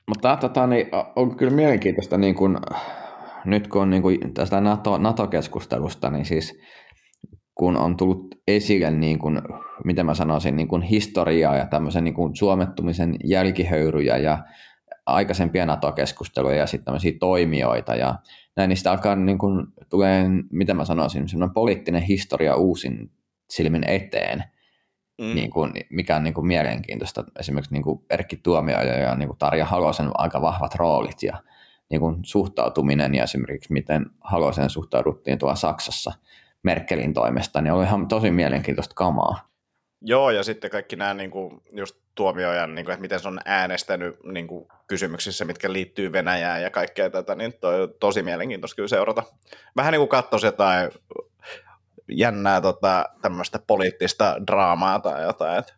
C: mutta tota, niin, on kyllä mielenkiintoista, niin kun, nyt kun on niin kun tästä NATO, NATO-keskustelusta, niin siis kun on tullut esille, niin kuin, miten mä sanoisin, niin kuin historiaa ja tämmöisen niin kuin suomettumisen jälkihöyryjä ja aikaisempia NATO-keskusteluja ja sitten tämmöisiä toimijoita ja näin, niin sitä alkaa niin kuin, tulee, mitä mä sanoisin, semmoinen poliittinen historia uusin silmin eteen, mm. niin kuin, mikä on niin kuin mielenkiintoista. Esimerkiksi niin kuin Erkki Tuomioja ja niin kuin Tarja Halosen aika vahvat roolit ja niin kuin suhtautuminen ja esimerkiksi miten Halosen suhtauduttiin tuolla Saksassa – Merkelin toimesta, niin oli ihan tosi mielenkiintoista kamaa.
D: Joo, ja sitten kaikki nämä niin kuin, just tuomioajan, niin kuin, että miten se on äänestänyt niin kuin, kysymyksissä, mitkä liittyy Venäjään ja kaikkea tätä, niin toi, tosi mielenkiintoista kyllä seurata. Vähän niin kuin katsoisi jotain jännää tota, tämmöistä poliittista draamaa tai jotain, että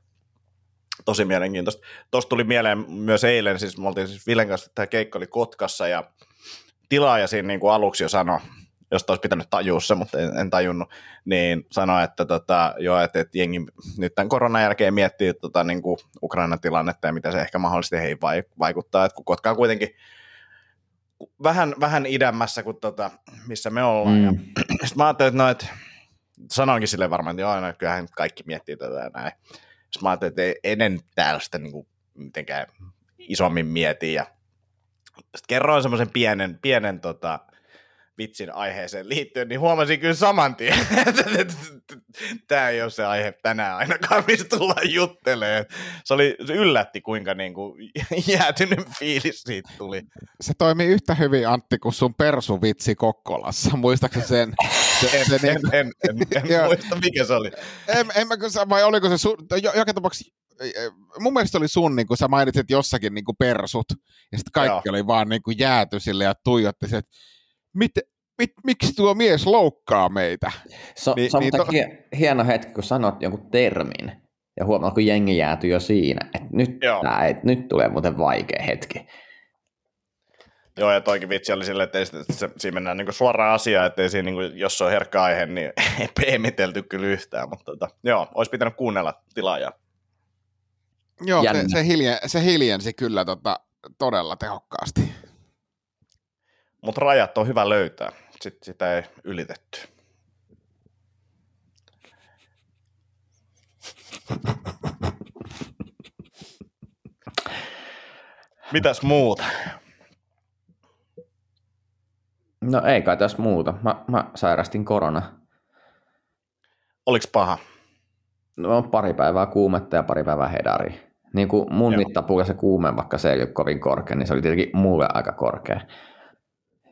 D: tosi mielenkiintoista. Tuosta tuli mieleen myös eilen, siis me oltiin siis Vilen kanssa, tämä keikka oli Kotkassa ja tilaaja siinä niin kuin aluksi jo sanoi, josta olisi pitänyt tajua se, mutta en, en tajunnut, niin sanoi, että, tota, jo, että, että jengi nyt tämän koronan jälkeen miettii tota, niin kuin Ukrainan tilannetta ja mitä se ehkä mahdollisesti heihin vaikuttaa, että kun Kotka on kuitenkin vähän, vähän idämmässä kuin tota, missä me ollaan. Mm. Ja, sitten mä ajattelin, että no, että sanoinkin sille varmaan, että joo, no, kyllähän kaikki miettii tätä ja näin. Sitten mä ajattelin, että ennen täällä sitä niin kuin, mitenkään isommin mietin ja sitten kerroin semmoisen pienen, pienen tota, vitsin aiheeseen liittyen, niin huomasin kyllä saman tien, että tämä ei ole se aihe tänään ainakaan, mistä tullaan juttelemaan. Se, oli, se yllätti, kuinka niin kuin jäätynyt fiilis siitä tuli.
A: Se toimi yhtä hyvin, Antti, kuin sun persuvitsi Kokkolassa. Muistaakseni sen?
D: Se, en, se, en, niin, en, en, en muista, mikä se oli.
A: En, en mä, vai oliko se sun, jo, joka tapauksessa mun mielestä oli sun, niin kun sä mainitsit jossakin niin kuin persut, ja sitten kaikki Joo. oli vaan niin kuin jääty sille ja tuijotti että mit, mit, miksi tuo mies loukkaa meitä?
C: So, niin, se on niin to... hieno hetki, kun sanot jonkun termin, ja huomaa, kun jengi jäätyy jo siinä, että nyt, tää, et, nyt tulee muuten vaikea hetki.
D: Joo, ja toikin vitsi oli silleen, että, että se, siinä mennään niin suoraan asiaan, että ei siinä, niin kuin, jos se on herkkä aihe, niin ei peemitelty kyllä yhtään, mutta tota, joo, olisi pitänyt kuunnella tilaajaa.
A: Joo, se, se, hiljen, se hiljensi kyllä tota, todella tehokkaasti.
D: Mutta rajat on hyvä löytää, sitten sitä ei ylitetty. Mitäs muuta?
C: No ei kai tässä muuta. Mä, mä sairastin korona.
D: Oliko paha?
C: No pari päivää kuumetta ja pari päivää hedari. Niin kuin mun mittapuulla se kuume, vaikka se ei ole kovin korkea, niin se oli tietenkin mulle aika korkea.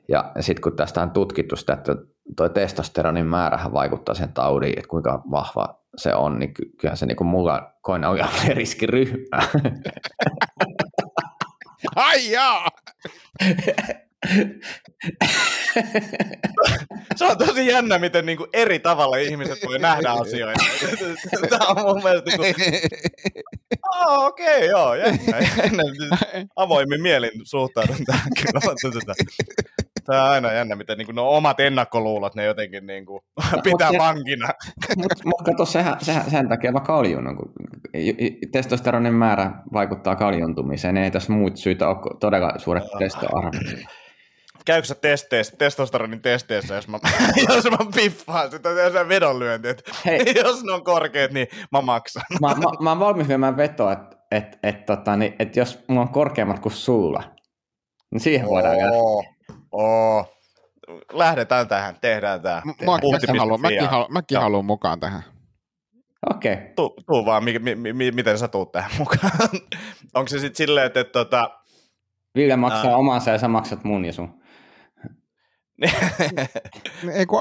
C: Ja sitten kun tästä on tutkittu sitä, että tuo testosteronin määrähän vaikuttaa sen taudiin, että kuinka vahva se on, niin ky- kyllähän se niin kuin mulla koina oli riskiryhmä.
A: Ai jaa!
D: se on tosi jännä, miten niin kuin eri tavalla ihmiset voi nähdä asioita. Tämä on mun mielestä niin kuin... oh, okei, okay, joo, jännä, jännä. Avoimin mielin suhtaudun tähän kyllä. Tämä on aina jännä, miten niin kuin, no omat ennakkoluulot, ne jotenkin niin kuin, pitää mut, vankina.
C: Mutta mut kato, sehän, sehän, sen takia vaan kaljun, kun testosteronin määrä vaikuttaa kaljuntumiseen, ei tässä muut syitä ole todella suuret testoarvot
D: käykö sä testeissä, testosteronin testeissä, jos mä, jos mä piffaan sitä, vedonlyönti, että Hei. jos ne on korkeat, niin mä maksan.
C: Mä, mä, mä oon valmis viemään vetoa, että et, et, tota, niin, et jos mulla on korkeammat kuin sulla, niin siihen voidaan
D: Oo, oo. Lähdetään tähän, tehdään tämä.
A: Mä, mäkin haluan, mäkin haluan, mäkin haluan mukaan tähän.
C: Okei. Okay.
D: Tuu, tuu vaan, mi, mi, mi, miten sä tuut tähän mukaan. Onko se sitten silleen, että, että tota,
C: Ville maksaa
D: Ää.
C: omansa ja sä maksat mun ja sun.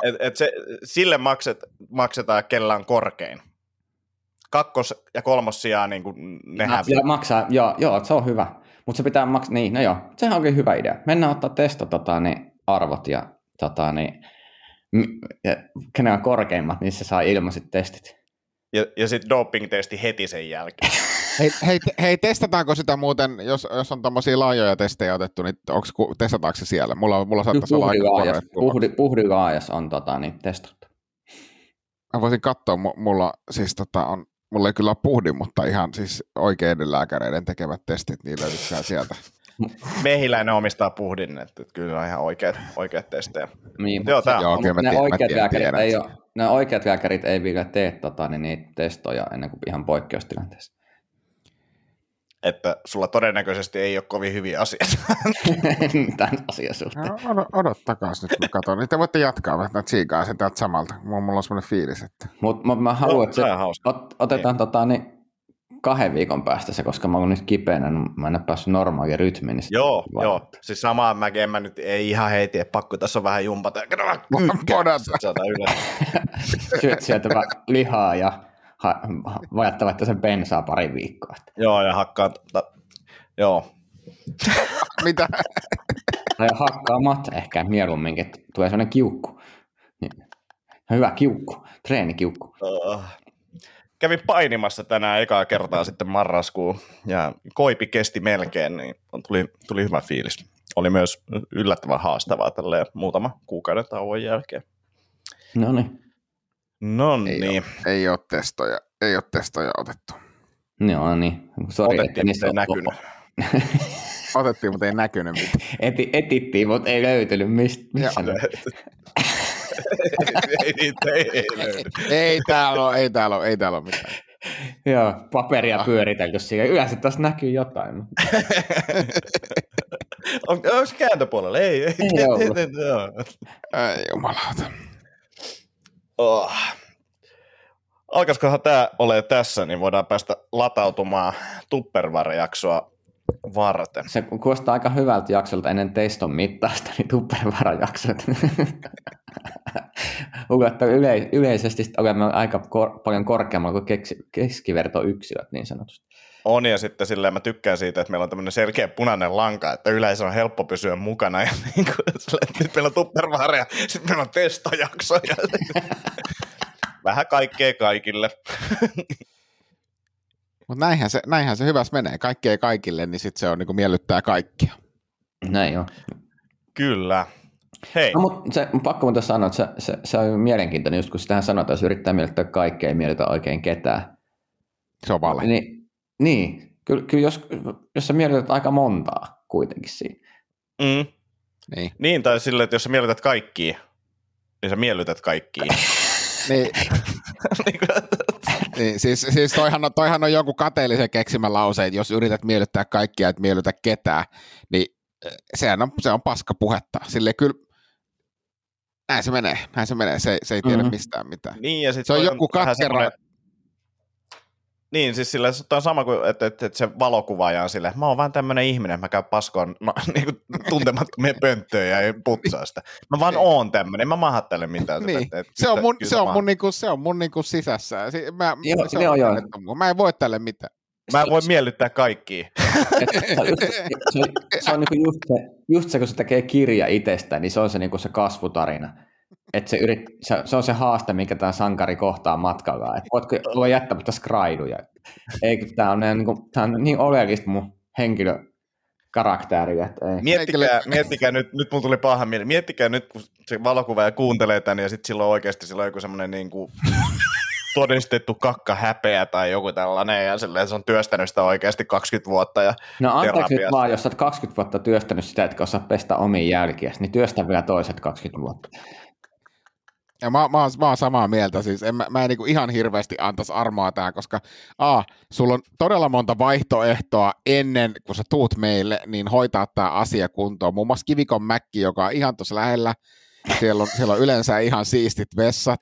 D: Et, et se, sille makset, maksetaan, kellä on korkein. Kakkos- ja kolmos sijaan niin kuin ne häviää.
C: maksaa, joo, joo, se on hyvä. Mutta se pitää maksaa, niin, no joo, sehän onkin hyvä idea. Mennään ottaa testo tota, niin, arvot ja, tota, niin, m- ja kenen on korkeimmat, niin se saa ilmaiset testit.
D: Ja, ja sitten doping-testi heti sen jälkeen.
A: hei, hei, hei, testataanko sitä muuten, jos, jos on tuommoisia laajoja testejä otettu, niin onks, testataanko se siellä? Mulla, mulla saattaisi olla aika
C: puhdi, puhdilaajas on tota, niin, testattu.
A: Mä voisin katsoa, mu- mulla siis tota on, mulla ei kyllä ole puhdin, mutta ihan siis oikeiden lääkäreiden tekemät testit, niin löytyykää sieltä.
D: Mehiläinen omistaa puhdin, että kyllä ne on ihan oikeat, oikeat testejä.
C: Niin,
D: Joo, tää-
C: se-
A: Joo,
C: mutta
A: kyllä mä
C: ne,
A: mä
C: oikeat
A: tiedän-
C: lääkärit
A: tiedän,
C: ei ole, ne oikeat lääkärit ei vielä tee tota, niin, niitä testoja ennen kuin ihan poikkeustilanteessa.
D: Että sulla todennäköisesti ei ole kovin hyviä asioita.
C: Tämän asian suhteen.
A: No, odot, odottakaa nyt, mä katson. Niin te voitte jatkaa, mä tsiikaa sen täältä samalta. Mulla, mulla on semmoinen fiilis, että...
C: Mutta mut mä haluan, että se, ot, otetaan tota, niin, kahden viikon päästä se, koska mä oon nyt kipeänä, niin mä en ole päässyt normaaliin rytmiin. Niin
D: Joo,
C: vaan-
D: joo. Siis samaa mäkin, en mä nyt, ei ihan heiti, että pakko tässä on vähän jumpata.
A: Podata.
C: Syöt sieltä vaan lihaa ja ha, vajattavatta sen bensaa pari viikkoa. Että-
D: Joo, ja hakkaan, tota, joo.
A: Mitä?
C: Tai hakkaamat ehkä mieluumminkin, että tulee sellainen kiukku. Niin. Hyvä kiukku, treenikiukku.
D: Uh, kävin painimassa tänään ekaa kertaa sitten marraskuun, ja koipi kesti melkein, niin tuli, tuli hyvä fiilis. Oli myös yllättävän haastavaa tälleen muutama kuukauden tauon jälkeen.
C: No niin,
D: No
A: Ei
D: niin,
A: Ei ole testoja, ei ole testoja otettu.
C: joo niin. Sori, että
D: otettiin, mutta ei näkynyt.
A: Otettiin, mutta ei näkynyt mitään.
C: Eti, etittiin, mutta ei löytynyt. Mist, missä
D: ei, niitä ei, ei löydy.
A: Ei täällä ole, ei täällä ole, ei täällä ole mitään.
C: Joo, paperia pyöritelty siihen. Yleensä tässä näkyy jotain. mutta-
D: On, onko se kääntöpuolella? Ei, ei.
C: Ei ollut.
D: Joo.
A: Ei jumalauta.
D: Oh. Alkaisikohan tämä ole tässä, niin voidaan päästä latautumaan Tupperware-jaksoa varten.
C: Se kuulostaa aika hyvältä jaksolta ennen teston mittausta, niin yle, yleisesti olemme aika kor- paljon korkeammalla kuin keksi, keskivertoyksilöt niin sanotusti.
D: On ja sitten silleen mä tykkään siitä, että meillä on tämmöinen selkeä punainen lanka, että yleisö on helppo pysyä mukana. Ja niin kuin, silleen, nyt meillä on Tupperware ja sitten meillä on testojakso. Ja Vähän kaikkea kaikille.
A: Mutta näinhän se, näinhän se hyvässä menee. Kaikki ei kaikille, niin sitten se on niin kuin miellyttää kaikkia.
C: Näin on.
D: Kyllä. Hei,
C: No, mutta se, pakko muuten sanoa, että se, se, se on mielenkiintoinen, just kun sitähän sanotaan, että jos yrittää miellyttää kaikkea, ei miellytä oikein ketään.
A: Se on vale.
C: Niin, niin kyllä, kyllä jos, jos sä miellytät aika montaa kuitenkin siinä.
D: mm,
A: Niin.
D: niin tai silleen, että jos sä miellytät kaikkia, niin sä miellytät kaikkia.
A: Niin,
D: Niin
A: niin, siis, siis toihan, on, toihan on joku kateellisen keksimä lause, että jos yrität miellyttää kaikkia, et miellytä ketään, niin eh, sehän on, se on paska puhetta. Sille kyllä, näin se menee, näin se menee, se, se ei tiedä
C: Mhm.
A: mm-hmm. mistään mitään.
D: Niin, ja sit
A: Se on joku katkera-
D: semmoinen- Niin, siis sillä se on sama kuin, että, että, että se valokuvaaja on silleen, että mä oon vaan tämmönen ihminen, mä käyn paskoon no, niin kuin tuntemattomia pönttöjä ja putsaa sitä. Mä vaan oon tämmönen, en mä mahattele mitään. sitä,
A: Niin.
D: että- että
A: Se on mun, se on mun, niinku, se on mun niinku sisässä. Si- Mä,
C: Joo,
A: se on
C: joo, joo.
A: annettu mun. Mä en voi tälle mitään.
D: Mä en voi miellyttää kaikkia.
C: Et se, on just- se, on- se on niinku just, se, just se, kun se tekee kirja itsestään, niin se on se, niinku se kasvutarina. Et se, yrit, se, se, on se haaste, minkä tämä sankari kohtaa matkalla. Et voitko olla jättämättä skraiduja? Eikö tämä on, niinku, tää on niin oleellista mun henkilökarakteri, että ei.
D: Miettikää, miettikää nyt, nyt mun tuli paha mieli, miettikää nyt, kun se valokuvaaja kuuntelee tän ja sitten silloin oikeasti silloin joku semmoinen niin kuin todistettu kakka häpeä tai joku tällainen ja silleen, se on työstänyt sitä oikeasti 20 vuotta ja
C: No anteeksi nyt vaan, jos oot 20 vuotta työstänyt sitä, etkä osaa pestä omia jälkiä, niin työstä vielä toiset 20 vuotta.
A: Ja mä, mä, oon, mä oon samaa mieltä, siis en, mä, mä en niinku ihan hirveästi antaisi armoa tähän, koska A, sulla on todella monta vaihtoehtoa ennen kuin sä tuut meille, niin hoitaa tämä asia kuntoon. Muun muassa Kivikon Mäkki, joka on ihan tuossa lähellä, siellä on, siellä on yleensä ihan siistit vessat,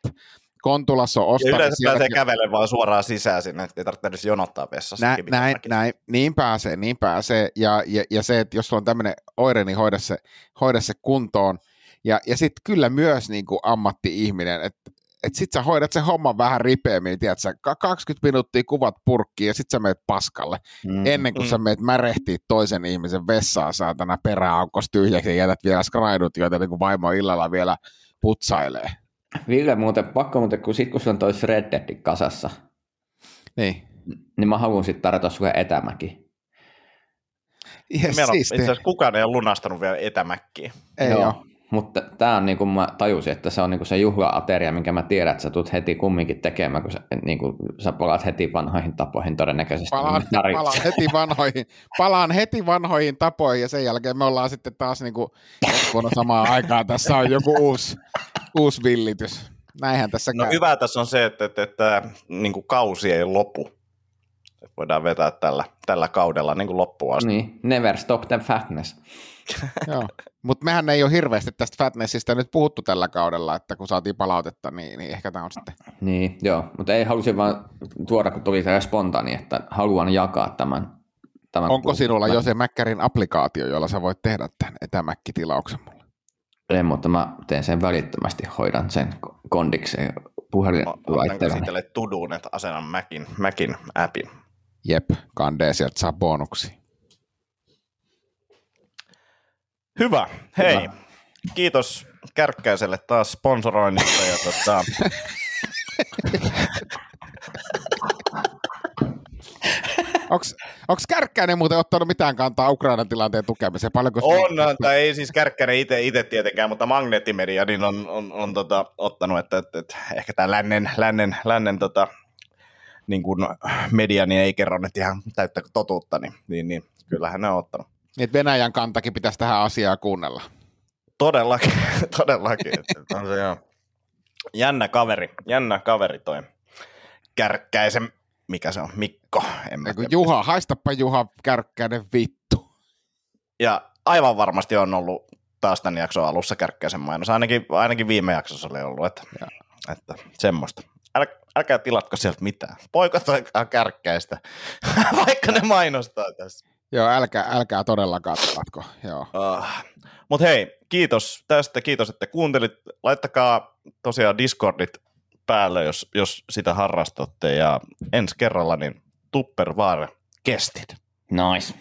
A: Kontulassa on
D: Ja
A: ostanut.
D: yleensä
A: sieltäkin-
D: pääsee kävelemään vaan suoraan sisään sinne, että ei tarvitse edes jonottaa vessassa.
A: Näin, näin, näin, niin pääsee, niin pääsee. Ja, ja, ja se, että jos sulla on tämmöinen oire, niin hoida se, hoida se kuntoon. Ja, ja sitten kyllä myös niin kuin ammatti-ihminen, että et sit sä hoidat sen homman vähän ripeämmin, tiedätkö, Ka- 20 minuuttia kuvat purkkiin ja sit sä meet paskalle,
C: Mm.
A: ennen kuin
D: Mm.
A: sä meet märehtii toisen ihmisen vessaan saatana peräaukos tyhjäksi ja jätät vielä skraidut, joita niin kuin vaimo illalla vielä putsailee.
C: Ville muuten, pakko muuten, kun sit kun sulla on toi Red Dead kasassa,
A: Niin.
C: niin mä haluan sitten tarjota sulle etämäki.
A: Yes,
D: Meillä on, itse asiassa kukaan ei ole lunastanut vielä etämäkkiä.
A: Ei oo.
C: Mutta tämä on niin kuin mä tajusin, että se on niin kuin se juhla-ateria, minkä mä tiedän, että sä tulet heti kumminkin tekemään, kun sä, niin kuin, sä palaat heti vanhoihin tapoihin todennäköisesti.
A: Palaan,
C: Niin
A: palaan, heti vanhoihin, palaan heti vanhoihin tapoihin ja sen jälkeen me ollaan sitten taas niin kuin, samaan aikaan, tässä on joku uusi, uusi villitys. Näinhän tässä
D: No
A: käy.
D: hyvä tässä on se, että, että, että niin kuin kausi ei lopu. Että voidaan vetää tällä, tällä kaudella niin kuin loppuun asti.
C: Niin, never stop the fatness.
A: Joo. Mutta mehän ei ole hirveästi tästä Fatnessista nyt puhuttu tällä kaudella, että kun saatiin palautetta, niin, niin ehkä tämä on sitten.
C: Niin, joo, mutta ei halusin vaan tuoda, kun tuli se spontaani, että haluan jakaa tämän. tämän
A: Onko sinulla
C: mä,
A: jo se Mäkkärin applikaatio, jolla sä voit tehdä tämän etämäkkitilauksen mulle?
C: En, mutta mä teen sen välittömästi, hoidan sen ko- kondikseen puhelinlaitteella.
D: käsitelle tuduun, että asennan Macin, Macin appin.
A: Jep, kandee sieltä saa bonuksia.
D: Hyvä. Hei,
C: Hyvä.
D: kiitos Kärkkäiselle taas sponsoroinnista. Ja tota,
A: Onko Kärkkäinen muuten ottanut mitään kantaa Ukrainan tilanteen tukemiseen? Paljonko
D: on, tai ei siis Kärkkäinen itse, tietenkään, mutta Magneettimedia niin on, on, on tota, ottanut, että, että, että ehkä tämä lännen, lännen, lännen tota, niin media niin ei kerro nyt ihan täyttä totuutta, niin, niin, niin kyllähän ne on ottanut.
A: Että Venäjän kantakin pitäisi tähän asiaan kuunnella.
D: Todellakin, todellakin. on se joo. Jännä kaveri, jännä kaveri toi Kärkkäisen, mikä se on, Mikko. En mä tiedä.
A: Juha, haistapa Juha Kärkkäinen vittu.
D: Ja aivan varmasti on ollut taas tämän jakson alussa Kärkkäisen mainos. Ainakin, ainakin viime jaksossa oli ollut, että, että semmoista. Äl, älkää tilatko sieltä mitään. Poikotakaa Kärkkäistä, vaikka ne mainostaa tässä.
A: Joo, älkää, älkää todellakaan tilatko. Joo.
D: Uh, Mutta hei, kiitos tästä, kiitos, että kuuntelit. Laittakaa tosiaan Discordit päälle, jos, jos sitä harrastatte. Ja ensi kerralla niin Tupperware kestit.
C: Nice.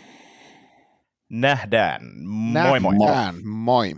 D: Nähdään. Moi moi.
A: Nähdään. Moi.